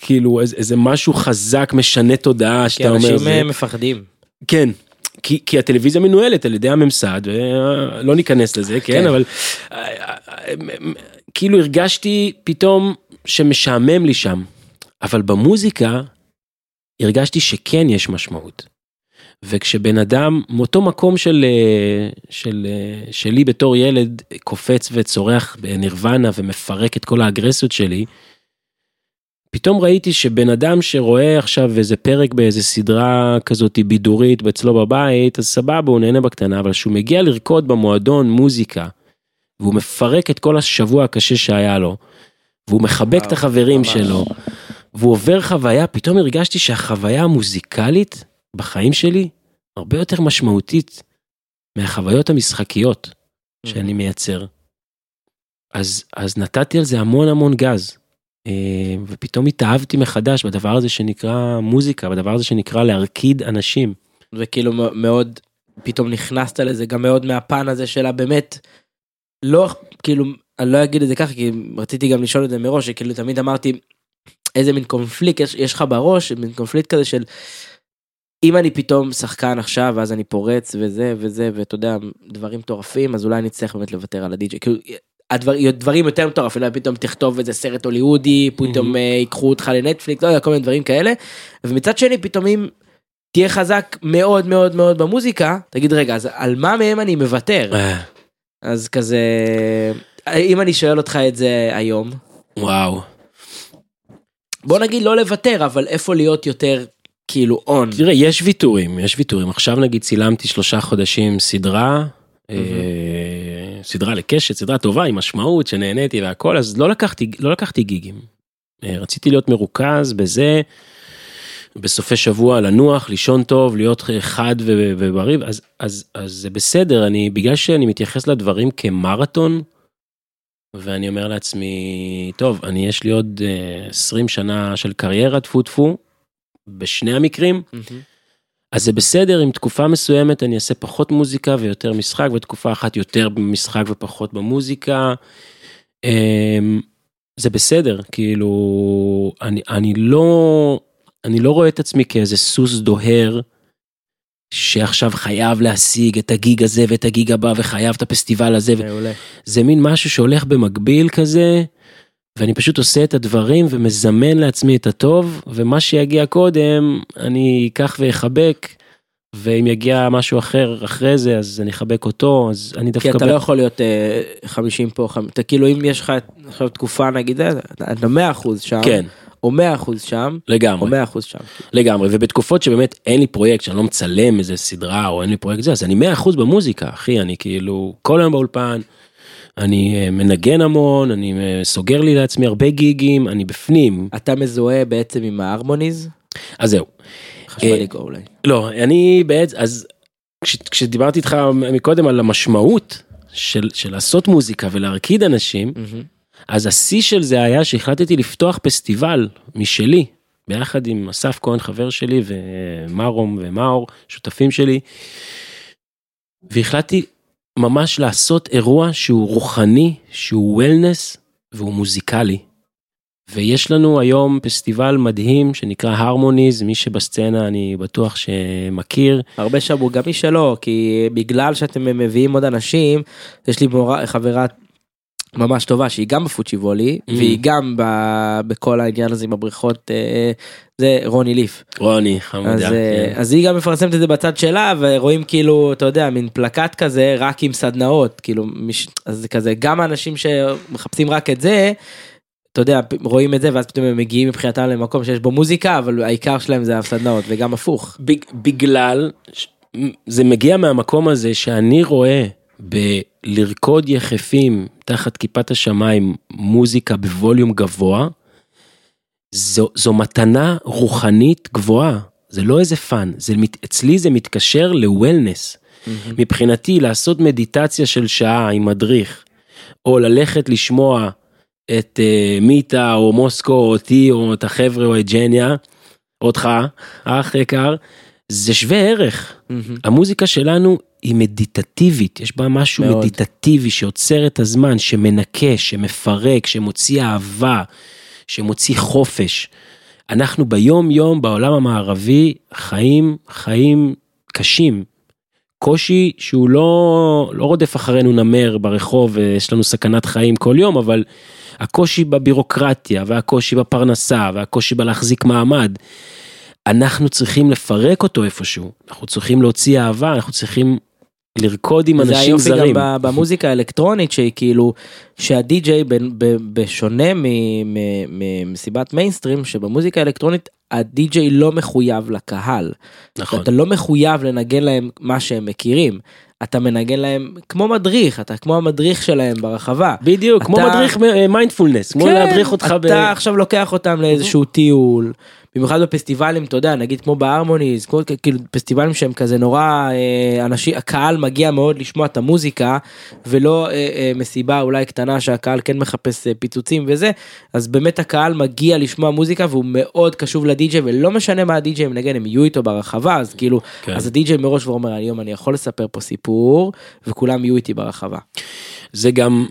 כאילו איזה, איזה משהו חזק משנה תודעה שאתה אומר. כי אנשים. אה, מפחדים. כן. כי, כי הטלוויזיה מנוהלת על ידי הממסד, ולא ניכנס לזה, כן, כן. אבל כאילו הרגשתי פתאום שמשעמם לי שם, אבל במוזיקה הרגשתי שכן יש משמעות. וכשבן אדם מאותו מקום של, אה, של, אה, שלי בתור ילד קופץ וצורח בנירוונה ומפרק את כל האגרסיות שלי, פתאום ראיתי שבן אדם שרואה עכשיו איזה פרק באיזה סדרה כזאת בידורית אצלו בבית, אז סבבה, הוא נהנה בקטנה, אבל כשהוא מגיע לרקוד במועדון מוזיקה, והוא מפרק את כל השבוע הקשה שהיה לו, והוא מחבק את החברים ממש. שלו, והוא עובר חוויה, פתאום הרגשתי שהחוויה המוזיקלית בחיים שלי הרבה יותר משמעותית מהחוויות המשחקיות שאני מייצר. אז, אז נתתי על זה המון המון גז. אה, ופתאום התאהבתי מחדש בדבר הזה שנקרא מוזיקה, בדבר הזה שנקרא להרקיד אנשים. וכאילו מאוד פתאום נכנסת לזה גם מאוד מהפן הזה שלה באמת לא כאילו אני לא אגיד את זה ככה כי רציתי גם לשאול את זה מראש שכאילו תמיד אמרתי איזה מין קונפליקט יש, יש לך בראש מין קונפליקט כזה של אם אני פתאום שחקן עכשיו ואז אני פורץ וזה וזה ואתה יודע דברים מטורפים אז אולי אני אצטרך באמת לוותר על הדי.ג'יי. כאילו, הדבר, דברים יותר מטורפים, אולי פתאום תכתוב איזה סרט הוליוודי, פתאום אה, ייקחו אותך לנטפליקס, לא יודע, כל מיני דברים כאלה. ומצד שני פתאום אם תהיה חזק מאוד מאוד מאוד במוזיקה, תגיד רגע, אז על מה מהם אני מוותר? אה, אז כזה, אם אני שואל אותך את זה היום, וואו. בוא נגיד לא לוותר, אבל איפה להיות יותר כאילו און. תראה, יש ויתורים, יש ויתורים. עכשיו נגיד צילמתי שלושה חודשים סדרה, אה, סדרה לקשת, סדרה טובה עם משמעות שנהניתי והכל, אז לא לקחתי, לא לקחתי גיגים. אה, רציתי להיות מרוכז בזה, בסופי שבוע לנוח, לישון טוב, להיות חד ובריא, אז, אז, אז זה בסדר, אני, בגלל שאני מתייחס לדברים כמרתון, ואני אומר לעצמי, טוב, אני יש לי עוד אה, 20 שנה של קריירה, טפו טפו, בשני המקרים, מהמם. אז זה בסדר אם תקופה מסוימת אני אעשה פחות מוזיקה ויותר משחק ותקופה אחת יותר משחק ופחות במוזיקה. אמ, זה בסדר כאילו אני אני לא אני לא רואה את עצמי כאיזה סוס דוהר. שעכשיו חייב להשיג את הגיג הזה ואת הגיג הבא וחייב את הפסטיבל הזה מעולה. זה מין משהו שהולך במקביל כזה, ואני פשוט עושה את הדברים ומזמן לעצמי את הטוב, ומה שיגיע קודם, אני אקח ואחבק, ואם יגיע משהו אחר אחרי זה, אז אני אחבק אותו, אז אני דווקא... כי אתה ב- לא יכול להיות אה, 50 פה, חמ- אתה כאילו אם יש לך עכשיו תקופה נגיד, אה, אתה 100 אחוז שם, כן, או 100 אחוז שם, או לגמרי, 100 אחוז שם. לגמרי, ובתקופות שבאמת אין לי פרויקט, שאני לא מצלם איזה סדרה, או אין לי פרויקט זה, אז אני 100% במוזיקה, אחי, אני כאילו כל היום באולפן, אני אה, מנגן המון, אני אה, סוגר לי לעצמי הרבה גיגים, אני בפנים, אתה מזוהה בעצם עם ההרמוניז? אז זהו. חשמלי גו אולי. לא, אני בעצם, אז כש, כשדיברתי איתך מקודם על המשמעות של, של לעשות מוזיקה ולהרקיד אנשים, מהמם. אז השיא של זה היה שהחלטתי לפתוח פסטיבל משלי, ביחד עם אסף כהן חבר שלי ומרום ומאור, שותפים שלי, והחלטתי ממש לעשות אירוע שהוא רוחני, שהוא וולנס והוא מוזיקלי. ויש לנו היום פסטיבל מדהים שנקרא הרמוניז, מי שבסצנה אני בטוח שמכיר. הרבה שמעו, גם מי שלא, כי בגלל שאתם מביאים עוד אנשים, יש לי מורה, חברה ממש טובה שהיא גם בפוצ'י וולי, Mm. והיא גם ב, בכל העניין הזה עם הבריכות, אה, זה רוני ליף. רוני חמודה. אז, אה, כן. אז היא גם מפרסמת את זה בצד שלה ורואים כאילו אתה יודע מין פלקט כזה רק עם סדנאות כאילו מיש... אז זה כזה גם האנשים שמחפשים רק את זה. אתה יודע, רואים את זה ואז פתאום הם מגיעים מבחינתם למקום שיש בו מוזיקה, אבל העיקר שלהם זה הסדנאות, וגם הפוך. בג- בגלל, זה מגיע מהמקום הזה שאני רואה בלרקוד יחפים תחת כיפת השמיים מוזיקה ב volume גבוה, זו, זו מתנה רוחנית גבוהה, זה לא איזה fun, זה, אצלי זה מתקשר ל wellness. מבחינתי לעשות מדיטציה של שעה עם מדריך, או ללכת לשמוע את uh, מיטה או מוסקו או אותי או את החבר'ה או את ג'ניה, אותך, אח יקר, זה שווה ערך. המוזיקה שלנו היא מדיטטיבית, יש בה משהו מאוד. מדיטטיבי שעוצר את הזמן, שמנקה, שמפרק, שמוציא אהבה, שמוציא חופש. אנחנו ביום יום בעולם המערבי חיים חיים קשים. קושי שהוא לא, לא רודף אחרינו נמר ברחוב ויש לנו סכנת חיים כל יום, אבל הקושי בבירוקרטיה והקושי בפרנסה והקושי בלהחזיק מעמד, אנחנו צריכים לפרק אותו איפשהו, אנחנו צריכים להוציא אהבה, אנחנו צריכים לרקוד עם זה אנשים היופי זרים. גם ב- במוזיקה האלקטרונית שהיא כאילו שהדי-ג'יי בשונה ממסיבת מיינסטרים שבמוזיקה האלקטרונית הדי-ג'יי לא מחויב לקהל. נכון. אתה לא מחויב לנגן להם מה שהם מכירים. אתה מנגן להם כמו מדריך אתה כמו המדריך שלהם ברחבה. בדיוק, כמו אתה- מדריך מיינדפולנס, כמו כן, להדריך אותך ב... אתה עכשיו לוקח אותם לאיזשהו טיול. במיוחד בפסטיבלים אתה יודע נגיד כמו בהרמוניז כמו כאילו פסטיבלים שהם כזה נורא אה, אנשים הקהל מגיע מאוד לשמוע את המוזיקה ולא אה, אה, מסיבה אולי קטנה שהקהל כן מחפש אה, פיצוצים וזה אז באמת הקהל מגיע לשמוע מוזיקה והוא מאוד קשוב לדי-ג'יי ולא משנה מה הדי-ג'יי מנגן הם יהיו איתו ברחבה אז כאילו כן. אז הדי-ג'יי מראש כבר אומר היום אני יכול לספר פה סיפור וכולם יהיו איתי ברחבה. זה גם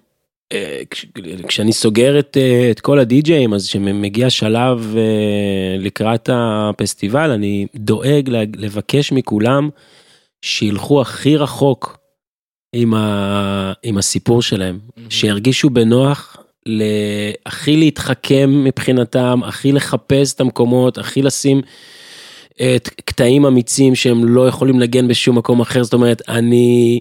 כשאני סוגר את, אה, את כל הדי-ג'אים אז כשמגיע שלב אה, לקראת הפסטיבל אני דואג לבקש מכולם שילכו הכי רחוק עם, ה, עם הסיפור שלהם, שירגישו בנוח. הכי להתחכם מבחינתם, הכי לחפש את המקומות, הכי לשים את קטעים אמיצים שהם לא יכולים לנגן בשום מקום אחר, זאת אומרת, אני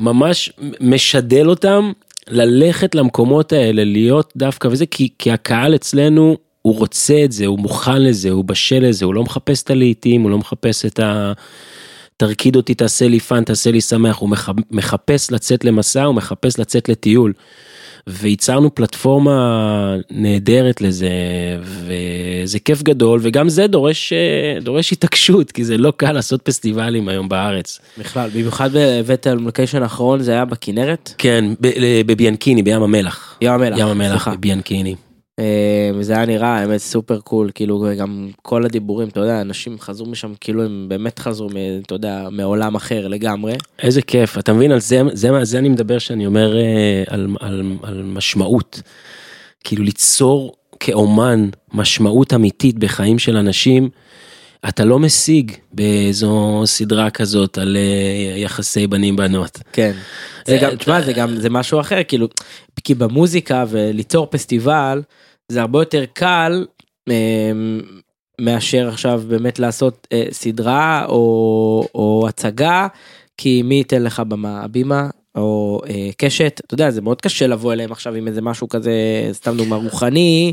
ממש משדל אותם ללכת למקומות האלה, להיות דווקא וזה, כי, כי הקהל אצלנו, הוא רוצה את זה, הוא מוכן לזה, הוא בשל לזה, הוא לא מחפש את הלהיטים, הוא לא מחפש את ה... תרקיד אותי, תעשה לי fun, תעשה לי שמח, הוא מח- מחפש לצאת למסע, הוא מחפש לצאת לטיול. וייצרנו פלטפורמה נהדרת לזה, וזה כיף גדול, וגם זה דורש, אה, דורש התעקשות, כי זה לא קל לעשות פסטיבלים היום בארץ. בכלל במיוחד הבאת על לוקיישן האחרון זה היה בכנרת. כן, ל- בביאנקיני, בים המלח. ים המלח. ים המלח, סליחה. בביאנקיני. אה, וזה היה נראה האמת סופר קול כאילו גם כל הדיבורים אתה יודע אנשים חזרו משם כאילו הם באמת חזרו מ- אתה יודע מעולם אחר לגמרי. איזה כיף, אתה מבין, על זה, זה, מה- זה אני מדבר שאני אומר אה, על, על, על משמעות. כאילו ליצור כאומן משמעות אמיתית בחיים של אנשים, אתה לא משיג באיזו סדרה כזאת על אה, יחסי בנים בנות. כן. זה אה, גם תשמע זה גם זה משהו אחר כאילו כי במוזיקה וליצור פסטיבל זה הרבה יותר קל. אה, מאשר עכשיו באמת לעשות סדרה או, או הצגה כי מי ייתן לך במה הבימה או אה, קשת אתה יודע זה מאוד קשה לבוא אליהם עכשיו עם איזה משהו כזה סתם דוגמה רוחני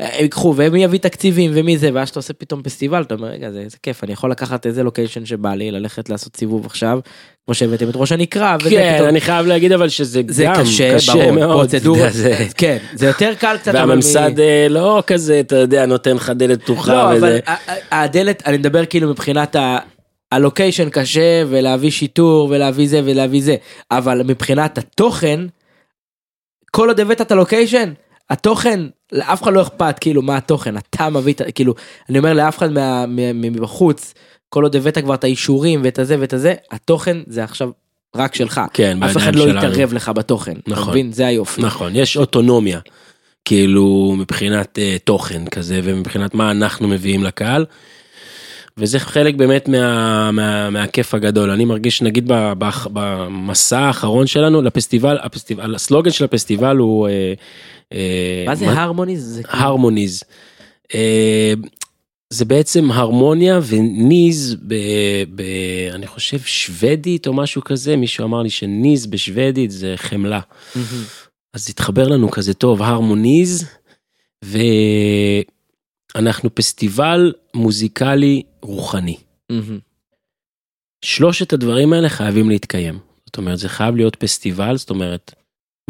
אה, הם ייקחו ומי יביא תקציבים ומי זה ואז שאתה עושה פתאום פסטיבל אתה אומר רגע זה, זה כיף אני יכול לקחת איזה לוקיישן שבא לי ללכת לעשות סיבוב עכשיו כמו שהבאתם את ראש הנקרה וזה כן, פתאום אני חייב להגיד אבל שזה זה גם קשה, קשה ברור, מאוד. פרוצדורה, זה- כן, זה יותר קל קצת, אבל מ- והממסד אה, לא כזה, אתה יודע, נותן לך דלת פתוחה לא, אבל וזה. ה- הדלת, אני מדבר כאילו מבחינת ה... הלוקיישן קשה ולהביא שיטור ולהביא זה ולהביא זה, אבל מבחינת התוכן, כל עוד הבאת את הלוקיישן, התוכן, לאף אחד לא אכפת כאילו מה התוכן, אתה מביא את. כאילו, אני אומר לאף אחד מה- מ- מבחוץ, כל עוד הבאת כבר את האישורים ואת הזה ואת הזה, התוכן זה עכשיו רק שלך. כן, אף אחד לא שלנו. יתערב לך בתוכן, נכון. מבין? זה היופי. נכון, יש אוטונומיה, כאילו מבחינת uh, תוכן כזה ומבחינת מה אנחנו מביאים לקהל. וזה חלק באמת מה, מה, מהכיף הגדול, אני מרגיש נגיד ב- ב- במסע האחרון שלנו לפסטיבל, הפסטיבל, הסלוגן של הפסטיבל הוא אה, אה, מה זה הרמוניז? כאילו- הרמוניז. אה, זה בעצם הרמוניה וניז ב, ב, אני חושב שוודית או משהו כזה, מישהו אמר לי שניז בשוודית זה חמלה. אז התחבר לנו כזה טוב, הרמוניז ואנחנו פסטיבל מוזיקלי רוחני. שלושת הדברים האלה חייבים להתקיים. זאת אומרת, זה חייב להיות פסטיבל, זאת אומרת,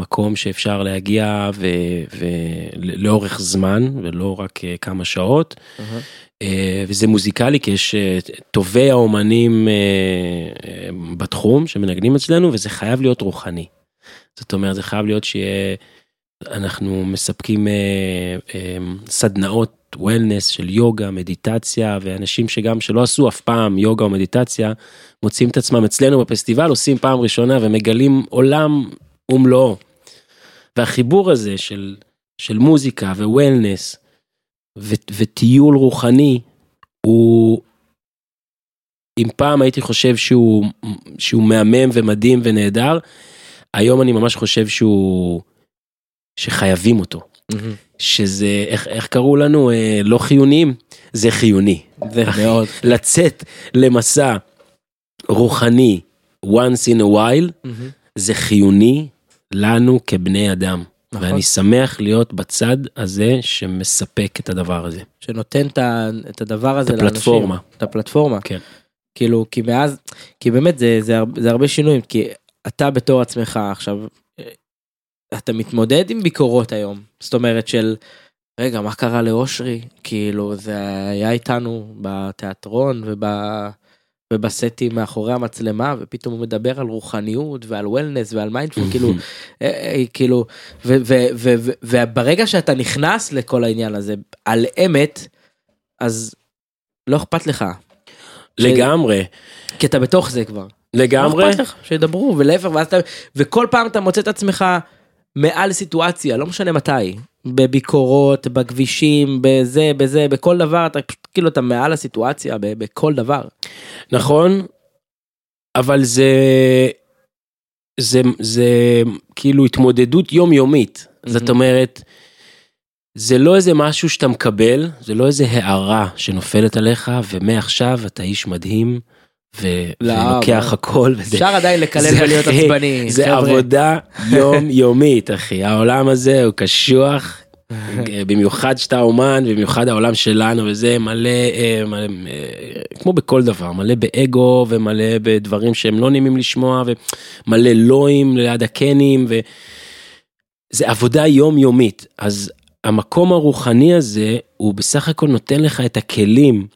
מקום שאפשר להגיע ולאורך זמן, ולא רק אה, כמה שעות. אה, וזה מוזיקלי, כי יש אה, טובי האומנים בתחום שמנגנים אצלנו, וזה חייב להיות רוחני. זאת אומרת, זה חייב להיות שיהיה, אנחנו מספקים אה, אה, סדנאות וולנס של יוגה, מדיטציה, ואנשים שגם שלא עשו אף פעם יוגה או מדיטציה, מוצאים את עצמם אצלנו בפסטיבל, עושים פעם ראשונה ומגלים עולם ומלואו. והחיבור הזה של, של מוזיקה ווולנס וטיול רוחני, הוא, אם פעם הייתי חושב שהוא, שהוא מהמם ומדהים ונהדר, היום אני ממש חושב שהוא, שחייבים אותו. שזה, איך, איך קראו לנו? אה, לא חיוניים? זה חיוני. זה מאוד. לצאת למסע רוחני once in a while, מהמם. זה חיוני לנו כבני אדם. נכון. ואני שמח להיות בצד הזה שמספק את הדבר הזה. שנותן את ה- את הדבר הזה לאנשים. הפלטפורמה. את הפלטפורמה. כן. כאילו, כי מאז, כי באמת זה, זה, הר- זה הרבה שינויים, כי אתה בתור עצמך עכשיו, אתה מתמודד עם ביקורות היום. זאת אומרת של, רגע, מה קרה לאושרי? כאילו, זה היה איתנו בתיאטרון וב... ובסטים מאחורי המצלמה ופתאום הוא מדבר על רוחניות ועל וולנס ועל מיינדפול כאילו אה, אה, כאילו וברגע שאתה נכנס לכל העניין הזה על אמת אז לא אכפת לך לגמרי, כי אתה בתוך זה כבר. לגמרי. לא אכפת לך שידברו ולהפך ואז אתה וכל פעם אתה מוצא את עצמך מעל סיטואציה לא משנה מתי בביקורות בכבישים בזה בזה בכל דבר אתה פשוט כאילו אתה מעל הסיטואציה בכל דבר. נכון, אבל זה, זה, זה כאילו התמודדות יומיומית. זאת מהמם. אומרת, זה לא איזה משהו שאתה מקבל, זה לא איזה הערה שנופלת עליך, ומעכשיו אתה איש מדהים, ולוקח הכל. וזה- אפשר עדיין לקלל ולהיות עצבני. זה. עבודה יומיומית, אחי. העולם הזה הוא קשוח, במיוחד שאתה אומן, במיוחד העולם שלנו, וזה מלא, אה, מלא אה, כמו בכל דבר, מלא באגו ומלא בדברים שהם לא נעימים לשמוע, ומלא לואים ליד הקנים, וזה עבודה יומיומית. אז המקום הרוחני הזה, הוא בסך הכל נותן לך את הכלים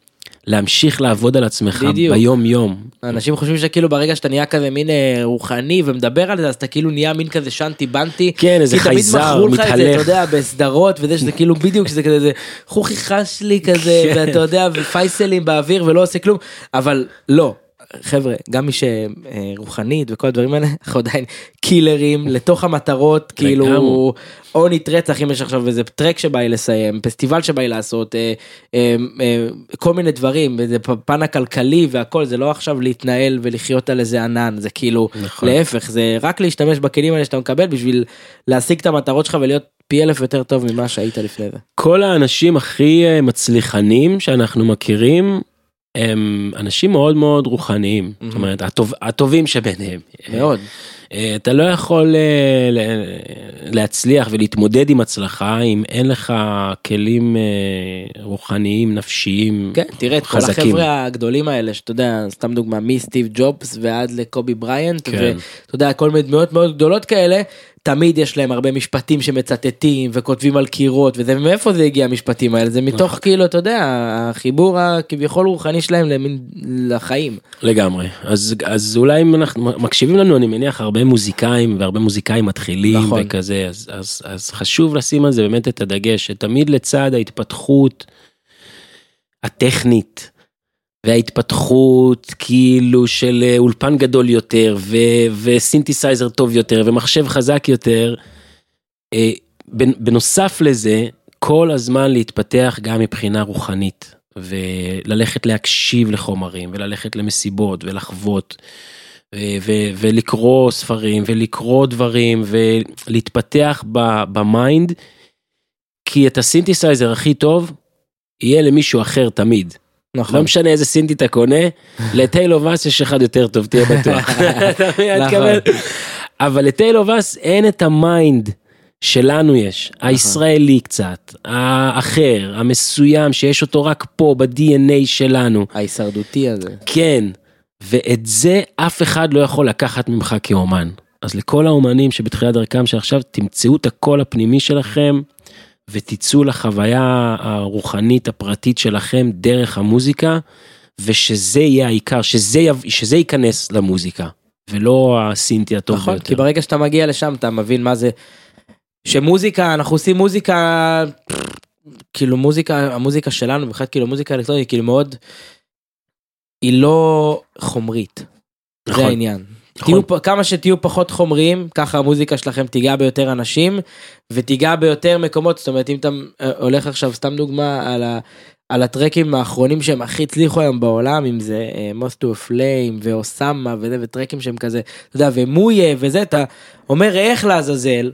להמשיך לעבוד על עצמך בדיוק. ביום יום. אנשים חושבים שכאילו ברגע שאתה נהיה כזה מין אה, רוחני ומדבר על זה אז אתה כאילו נהיה מין כזה שנטי בנטי. כן, איזה כי תמיד חייזר, מכרו לך את זה, אתה מתהלך. יודע, בסדרות וזה שזה כאילו בדיוק שזה כזה זה חוכי חשלי כזה כן. ואתה יודע ופייסלים באוויר ולא עושה כלום אבל לא. חבר'ה גם מי שרוחנית וכל הדברים האלה אנחנו עדיין קילרים לתוך המטרות כאילו אונית רצח אם יש עכשיו איזה טרק שבא לי לסיים פסטיבל שבא לי לעשות אה, אה, אה, כל מיני דברים וזה פן הכלכלי והכל זה לא עכשיו להתנהל ולחיות על איזה ענן זה כאילו נכון. להפך זה רק להשתמש בכלים האלה שאתה מקבל בשביל להשיג את המטרות שלך ולהיות פי אלף יותר טוב ממה שהיית לפני זה. כל האנשים הכי אה, מצליחנים שאנחנו מכירים הם אנשים מאוד מאוד רוחניים, Mhm. זאת אומרת הטוב, הטובים שביניהם. מאוד. אה, אתה לא יכול אה, להצליח ולהתמודד עם הצלחה אם אין לך כלים אה, רוחניים נפשיים כן תראה את כל חזקים. החבר'ה הגדולים האלה שאתה יודע סתם דוגמה מסטיב ג'ובס ועד לקובי בריאנט כן. ואתה יודע כל מיני דמויות מאוד גדולות כאלה תמיד יש להם הרבה משפטים שמצטטים וכותבים על קירות וזה מאיפה זה הגיע המשפטים האלה זה מתוך נכון. כאילו אתה יודע החיבור הכביכול רוחני שלהם למין לחיים. לגמרי אז אז אולי אם אנחנו מקשיבים לנו אני מניח הרבה מוזיקאים והרבה מוזיקאים מתחילים נכון. וכזה אז, אז אז חשוב לשים על זה באמת את הדגש שתמיד לצד ההתפתחות הטכנית וההתפתחות כאילו של אה, אולפן גדול יותר וסינתסייזר טוב יותר ומחשב חזק יותר. אה, בנ- בנוסף לזה כל הזמן להתפתח גם מבחינה רוחנית וללכת להקשיב לחומרים וללכת למסיבות ולחוות ו- ו- ולקרוא ספרים ולקרוא דברים ולהתפתח ב mind כי את הסינתסייזר הכי טוב יהיה למישהו אחר תמיד. נכון. לא משנה איזה סינטי אתה קונה, ל Tale Of Us יש אחד יותר טוב, תהיה בטוח. נכון. אבל ל Tale Of Us אין את ה mind שלנו יש, הישראלי קצת, האחר, המסוים, שיש אותו רק פה, ב-DNA שלנו. ההישרדותי הזה. כן, ואת זה אף אחד לא יכול לקחת ממך כאומן. אז לכל האומנים שבתחילת דרכם שעכשיו תמצאו את הקול הפנימי שלכם ותצאו לחוויה הרוחנית הפרטית שלכם דרך המוזיקה ושזה יהיה העיקר, שזה, יב... שזה ייכנס למוזיקה ולא הסינטי הטוב נכון, ביותר. כי ברגע שאתה מגיע לשם אתה מבין מה זה, שמוזיקה, אנחנו עושים מוזיקה, כאילו מוזיקה, המוזיקה שלנו, בכלל כאילו מוזיקה אלקטרונית, כאילו מאוד, היא לא חומרית. נכון. זה העניין. נכון. תהיו, כמה שתהיו פחות חומריים, ככה המוזיקה שלכם תיגע ביותר אנשים, ותיגע ביותר מקומות, זאת אומרת אם אתה אה, הולך עכשיו סתם דוגמה על, ה, על הטרקים האחרונים שהם הכי הצליחו היום בעולם, אם זה אה, Most to a Flame ואוסמה וזה, וטרקים שהם כזה, אתה יודע, ומויה וזה, אתה אומר איך לעזאזל,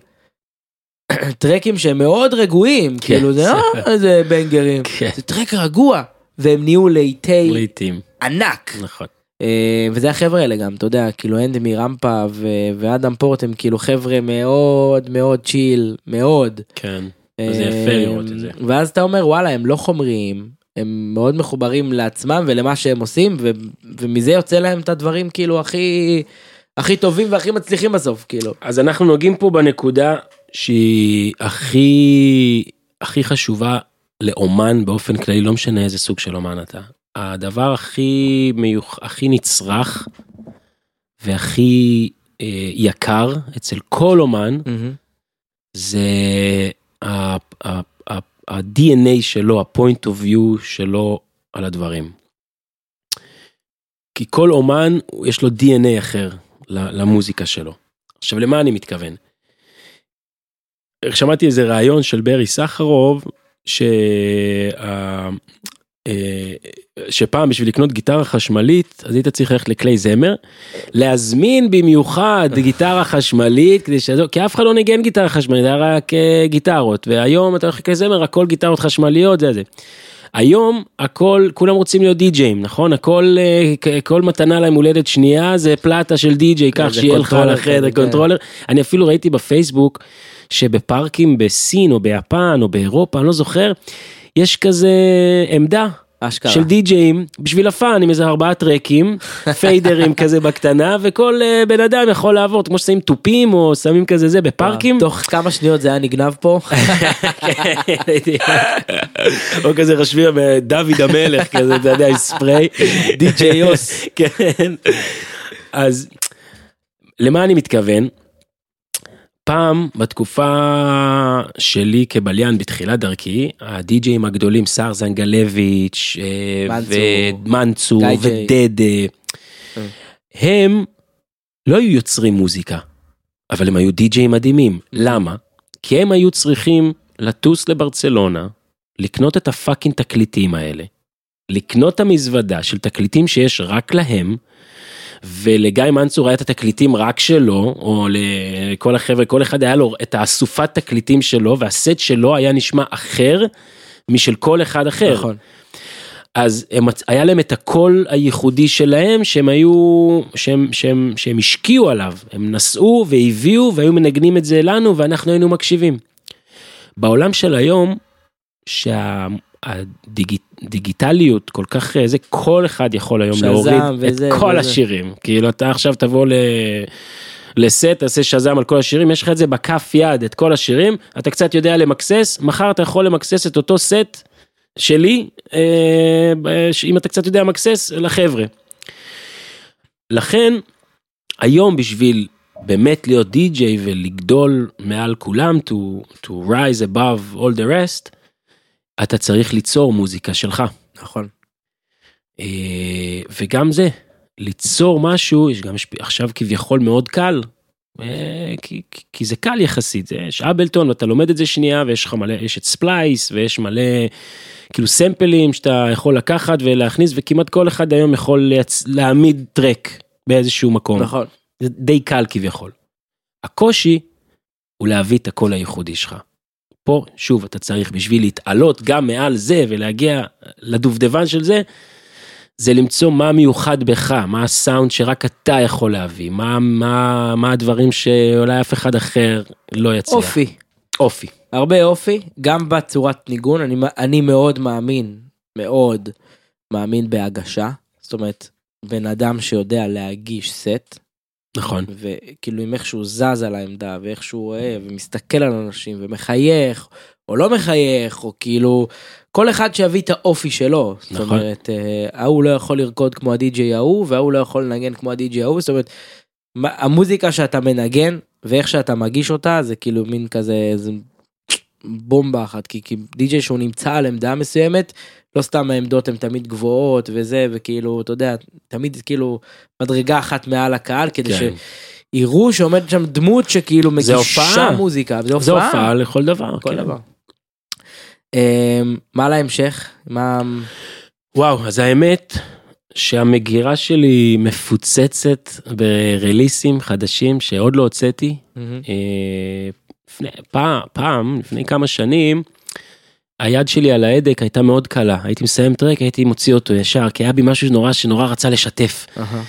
טרקים שהם מאוד רגועים, כן. כאילו זה לא איזה בנגרים, כן. זה טרק רגוע, והם נהיו לעיתי לעיתים, ענק. נכון. אה, וזה החבר'ה האלה גם, אתה יודע, כאילו אנדמי רמפה ו- ואדם פורט הם כאילו חבר'ה מאוד מאוד צ'יל, מאוד. כן, וזה יפה אה, לראות את זה. ואז אתה אומר וואלה הם לא חומריים, הם מאוד מחוברים לעצמם ולמה שהם עושים ו- ומזה יוצא להם את הדברים כאילו הכי הכי טובים והכי מצליחים בסוף כאילו. אז אנחנו נוגעים פה בנקודה שהיא הכי הכי חשובה לאומן באופן כללי לא משנה איזה סוג של אומן אתה. הדבר הכי מיוח... הכי נצרך והכי אה, יקר אצל כל אומן זה ה- ה- ה- ה-DNA שלו, ה-point of view שלו על הדברים. כי כל אומן יש לו DNA אחר למוזיקה שלו. עכשיו למה אני מתכוון? שמעתי איזה ראיון של ברי סחרוב שה... אה, שפעם בשביל לקנות גיטרה חשמלית אז היית צריך ללכת לכלי זמר להזמין במיוחד גיטרה חשמלית כדי שזה כי אף אחד לא ניגן גיטרה חשמלית היה רק אה, גיטרות והיום אתה הולך לכלי זמר הכל גיטרות חשמליות זה זה. היום הכל כולם רוצים להיות די-ג'אים נכון הכל אה, כל מתנה ליום הולדת שנייה זה פלטה של די-ג'יי זה שיהיה לך לחדר כזה, כן. controller אני אפילו ראיתי בפייסבוק שבפארקים בסין או ביפן או באירופה אני לא זוכר יש כזה עמדה אשכרה. של די-ג'אים בשביל הפאן עם איזה ארבעה טרקים פיידרים כזה בקטנה וכל אה, בן אדם יכול לעבור כמו ששמים תופים או שמים כזה זה בפארקים. תוך כמה שניות זה היה נגנב פה. או כזה רשמי דוד המלך כזה אתה יודע עם ספרי די.ג'יי יוס. כן אז למה אני מתכוון. פעם בתקופה שלי כבליין בתחילת דרכי הדי-ג'אים הגדולים סער זנגלביץ' אה. ומנצור ג'יי. ודדה הם לא היו יוצרים מוזיקה אבל הם היו די-ג'אים מדהימים למה כי הם היו צריכים לטוס לברצלונה לקנות את הפאקינג תקליטים האלה לקנות את המזוודה של תקליטים שיש רק להם ולגיא מנצור היה את התקליטים רק שלו, או לכל החבר'ה, כל אחד היה לו את האסופת תקליטים שלו, והסט שלו היה נשמע אחר משל כל אחד אחר. נכון. אז הם, היה להם את הקול הייחודי שלהם שהם היו, שהם, שהם, שהם השקיעו עליו, הם נסעו והביאו והיו מנגנים את זה לנו ואנחנו היינו מקשיבים. בעולם של היום, שהדיגיטליות כל כך זה כל אחד יכול היום להוריד את וזה כל וזה. השירים כאילו אתה עכשיו תבוא ל... לסט תעשה שזם על כל השירים יש לך את זה בכף יד את כל השירים אתה קצת יודע למקסס מחר אתה יכול למקסס את אותו סט שלי אה, אם אתה קצת יודע למקסס לחבר'ה. לכן היום בשביל באמת להיות די-ג'יי ולגדול מעל כולם to, to rise above all the rest אתה צריך ליצור מוזיקה שלך. נכון. אה, וגם זה, ליצור משהו, יש גם עכשיו כביכול מאוד קל, אה, כי, כי- זה קל יחסית, יש אבלטון ואתה לומד את זה שנייה ויש לך מלא, יש את ספלייס ויש מלא כאילו סמפלים שאתה יכול לקחת ולהכניס וכמעט כל אחד היום יכול לייצ... להעמיד טרק באיזשהו מקום. נכון. זה די קל כביכול. הקושי הוא להביא את הקול הייחודי שלך. פה שוב אתה צריך בשביל להתעלות גם מעל זה ולהגיע לדובדבן של זה, זה למצוא מה מיוחד בך, מה הסאונד שרק אתה יכול להביא, מה, מה, מה הדברים שאולי אף אחד אחר לא יצליח. אופי. אופי. הרבה אופי, גם בצורת ניגון, אני, אני מאוד מאמין, מאוד מאמין בהגשה. זאת אומרת, בן אדם שיודע להגיש סט, נכון. וכאילו עם איך שהוא זז על העמדה, ואיך שהוא אוהב, ומסתכל על אנשים, ומחייך, או לא מחייך, או כאילו, כל אחד שיביא את האופי שלו. זאת נכון. אומרת, אה, ההוא לא יכול לרקוד כמו הדי-ג'יי ההוא, וההוא לא יכול לנגן כמו הדי-ג'יי ההוא, זאת אומרת, המוזיקה שאתה מנגן, ואיך שאתה מגיש אותה, זה כאילו מין כזה, זה בומבה אחת, כי, כי די-ג'יי שהוא נמצא על עמדה מסוימת, לא סתם העמדות הן תמיד גבוהות וזה, וכאילו, אתה יודע, תמיד כאילו מדרגה אחת מעל הקהל, כדי כן. שיראו שעומדת שם דמות שכאילו מגישה הופעה. מוזיקה. זה זה הופעה לכל דבר. כל כן. דבר. אמ, מה להמשך? מה... וואו, אז האמת שהמגירה שלי מפוצצת ברליסים חדשים שעוד לא הוצאתי. מהמם. לפני, פעם, פעם, לפני כמה שנים, היד שלי על ההדק הייתה מאוד קלה. הייתי מסיים טרק, הייתי מוציא אותו ישר, כי היה בי משהו שנורא, שנורא רצה לשתף. אהה.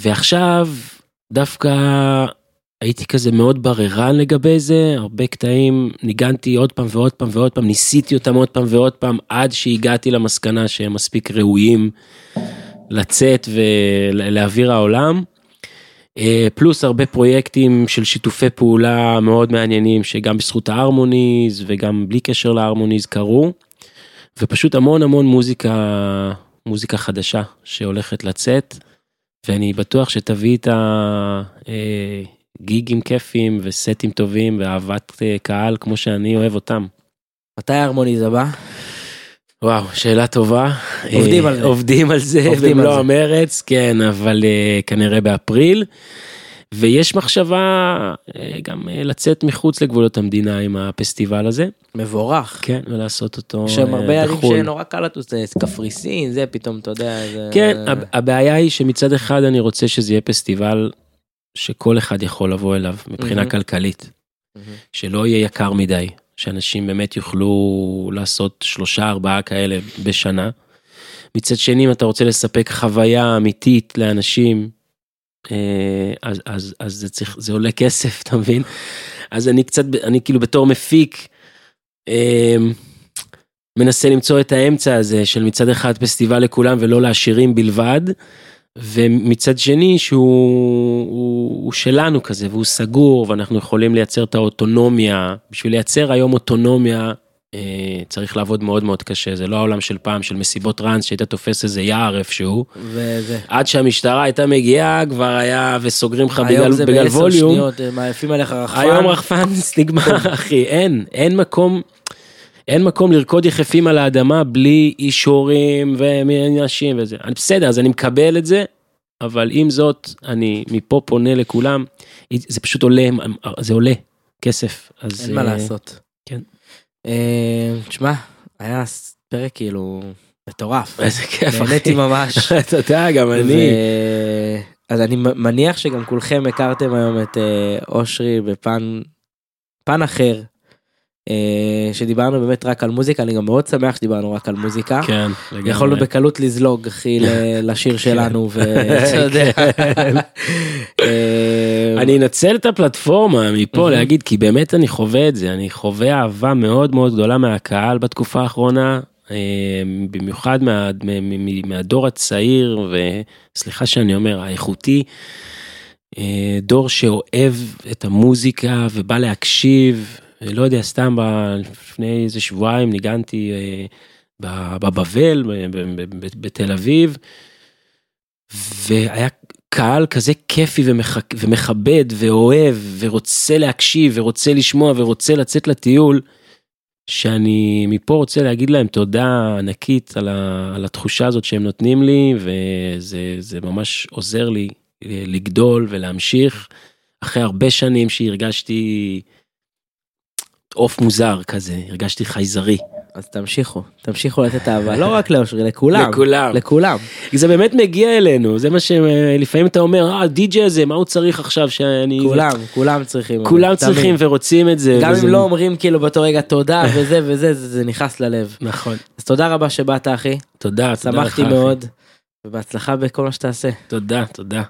ועכשיו, דווקא הייתי כזה מאוד בררן לגבי זה, הרבה קטעים ניגנתי עוד פעם ועוד פעם ועוד פעם, ניסיתי אותם עוד פעם ועוד פעם, עד שהגעתי למסקנה שהם מספיק ראויים לצאת ולהעביר העולם. אה, פלוס הרבה פרויקטים של שיתופי פעולה מאוד מעניינים, שגם בזכות ההרמוניז וגם בלי קשר להרמוניז קרו. ופשוט המון המון מוזיקה, מוזיקה חדשה שהולכת לצאת. ואני בטוח שתביא את הגיגים כיפים וסטים טובים ואהבת אה, קהל כמו שאני אוהב אותם. מתי ההרמוניז הבא? וואו, שאלה טובה. עובדים אה, על זה. עובדים על זה עובדים על במלוא. המרץ, כן, אבל אה, כנראה באפריל. ויש מחשבה אה, גם לצאת מחוץ לגבולות המדינה עם הפסטיבל הזה, מבורך. כן, ולעשות אותו יש שם הרבה ערים בחו"ל. שנורא קל לטוס, זה קפריסין, זה פתאום, אתה יודע, זה... כן, הב- הבעיה היא שמצד אחד אני רוצה שזה יהיה פסטיבל שכל אחד יכול לבוא אליו מבחינה מהמם. כלכלית, מהמם. שלא יהיה יקר מדי, שאנשים באמת יוכלו לעשות שלושה ארבעה כאלה בשנה. מצד שני, אם אתה רוצה לספק חוויה אמיתית לאנשים, אה, אז, אז, אז זה צריך, זה עולה כסף, אתה מבין? אז אני קצת, אני כאילו בתור מפיק, אה, מנסה למצוא את האמצע הזה של מצד אחד פסטיבל לכולם ולא לעשירים בלבד, ומצד שני שהוא הוא, הוא שלנו כזה והוא סגור ואנחנו יכולים לייצר את האוטונומיה, בשביל לייצר היום אוטונומיה אה, צריך לעבוד מאוד מאוד קשה, זה לא העולם של פעם של מסיבות טראנס שהיית תופס איזה יער איפשהו, וזה. עד שהמשטרה הייתה מגיעה כבר היה וסוגרים לך היום בגלל, זה בגלל בעשר ווליום. שניות, הם מעיפים עליך רחפן. היום רחפן נגמר אחי אין אין מקום. אין מקום לרקוד יחפים על האדמה בלי אישורים ומאנשים וזה. אני בסדר אז אני מקבל את זה. אבל עם זאת אני מפה פונה לכולם זה פשוט עולה זה עולה כסף אז אין מה אה, לעשות. כן. אה, תשמע, היה פרק כאילו מטורף. איזה כיף נהניתי אחי. ממש. תודה גם אני. אז אני מניח שגם כולכם הכרתם היום את אה, אושרי בפן פן אחר. אה, שדיברנו באמת רק על מוזיקה, אני גם מאוד שמח שדיברנו רק על מוזיקה. כן לגמרי. יכולנו בקלות לזלוג אחי לשיר שלנו ואתה יודע. כן. אה, אני אנצל את הפלטפורמה מפה. להגיד כי באמת אני חווה את זה אני חווה אהבה מאוד מאוד גדולה מהקהל בתקופה האחרונה אה, במיוחד מהדור הצעיר וסליחה שאני אומר האיכותי. דור שאוהב את המוזיקה ובא להקשיב לא יודע סתם לפני איזה שבועיים ניגנתי אה, בבבל בתל אביב. והיה קהל כזה כיפי ומח... ומכבד ואוהב ורוצה להקשיב ורוצה לשמוע ורוצה לצאת לטיול. שאני מפה רוצה להגיד להם תודה ענקית על, ה... על התחושה הזאת שהם נותנים לי וזה זה ממש עוזר לי אה, לגדול ולהמשיך אחרי הרבה שנים שהרגשתי עוף מוזר כזה הרגשתי חייזרי אז תמשיכו, תמשיכו לתת אהבה, לא רק לאושרי, לכולם. לכולם. לכולם. זה באמת מגיע אלינו זה מה שלפעמים אתה אומר אה די.ג'י הזה מה הוא צריך עכשיו שאני כולם, כולם צריכים. כולם. צריכים ורוצים את זה. גם אם לא אומרים כאילו באותו רגע תודה וזה וזה, זה נכנס ללב. נכון. אז תודה רבה שבאת אחי, תודה, תודה לך. שמחתי אחי. מאוד, ובהצלחה בכל מה שתעשה. תודה, תודה.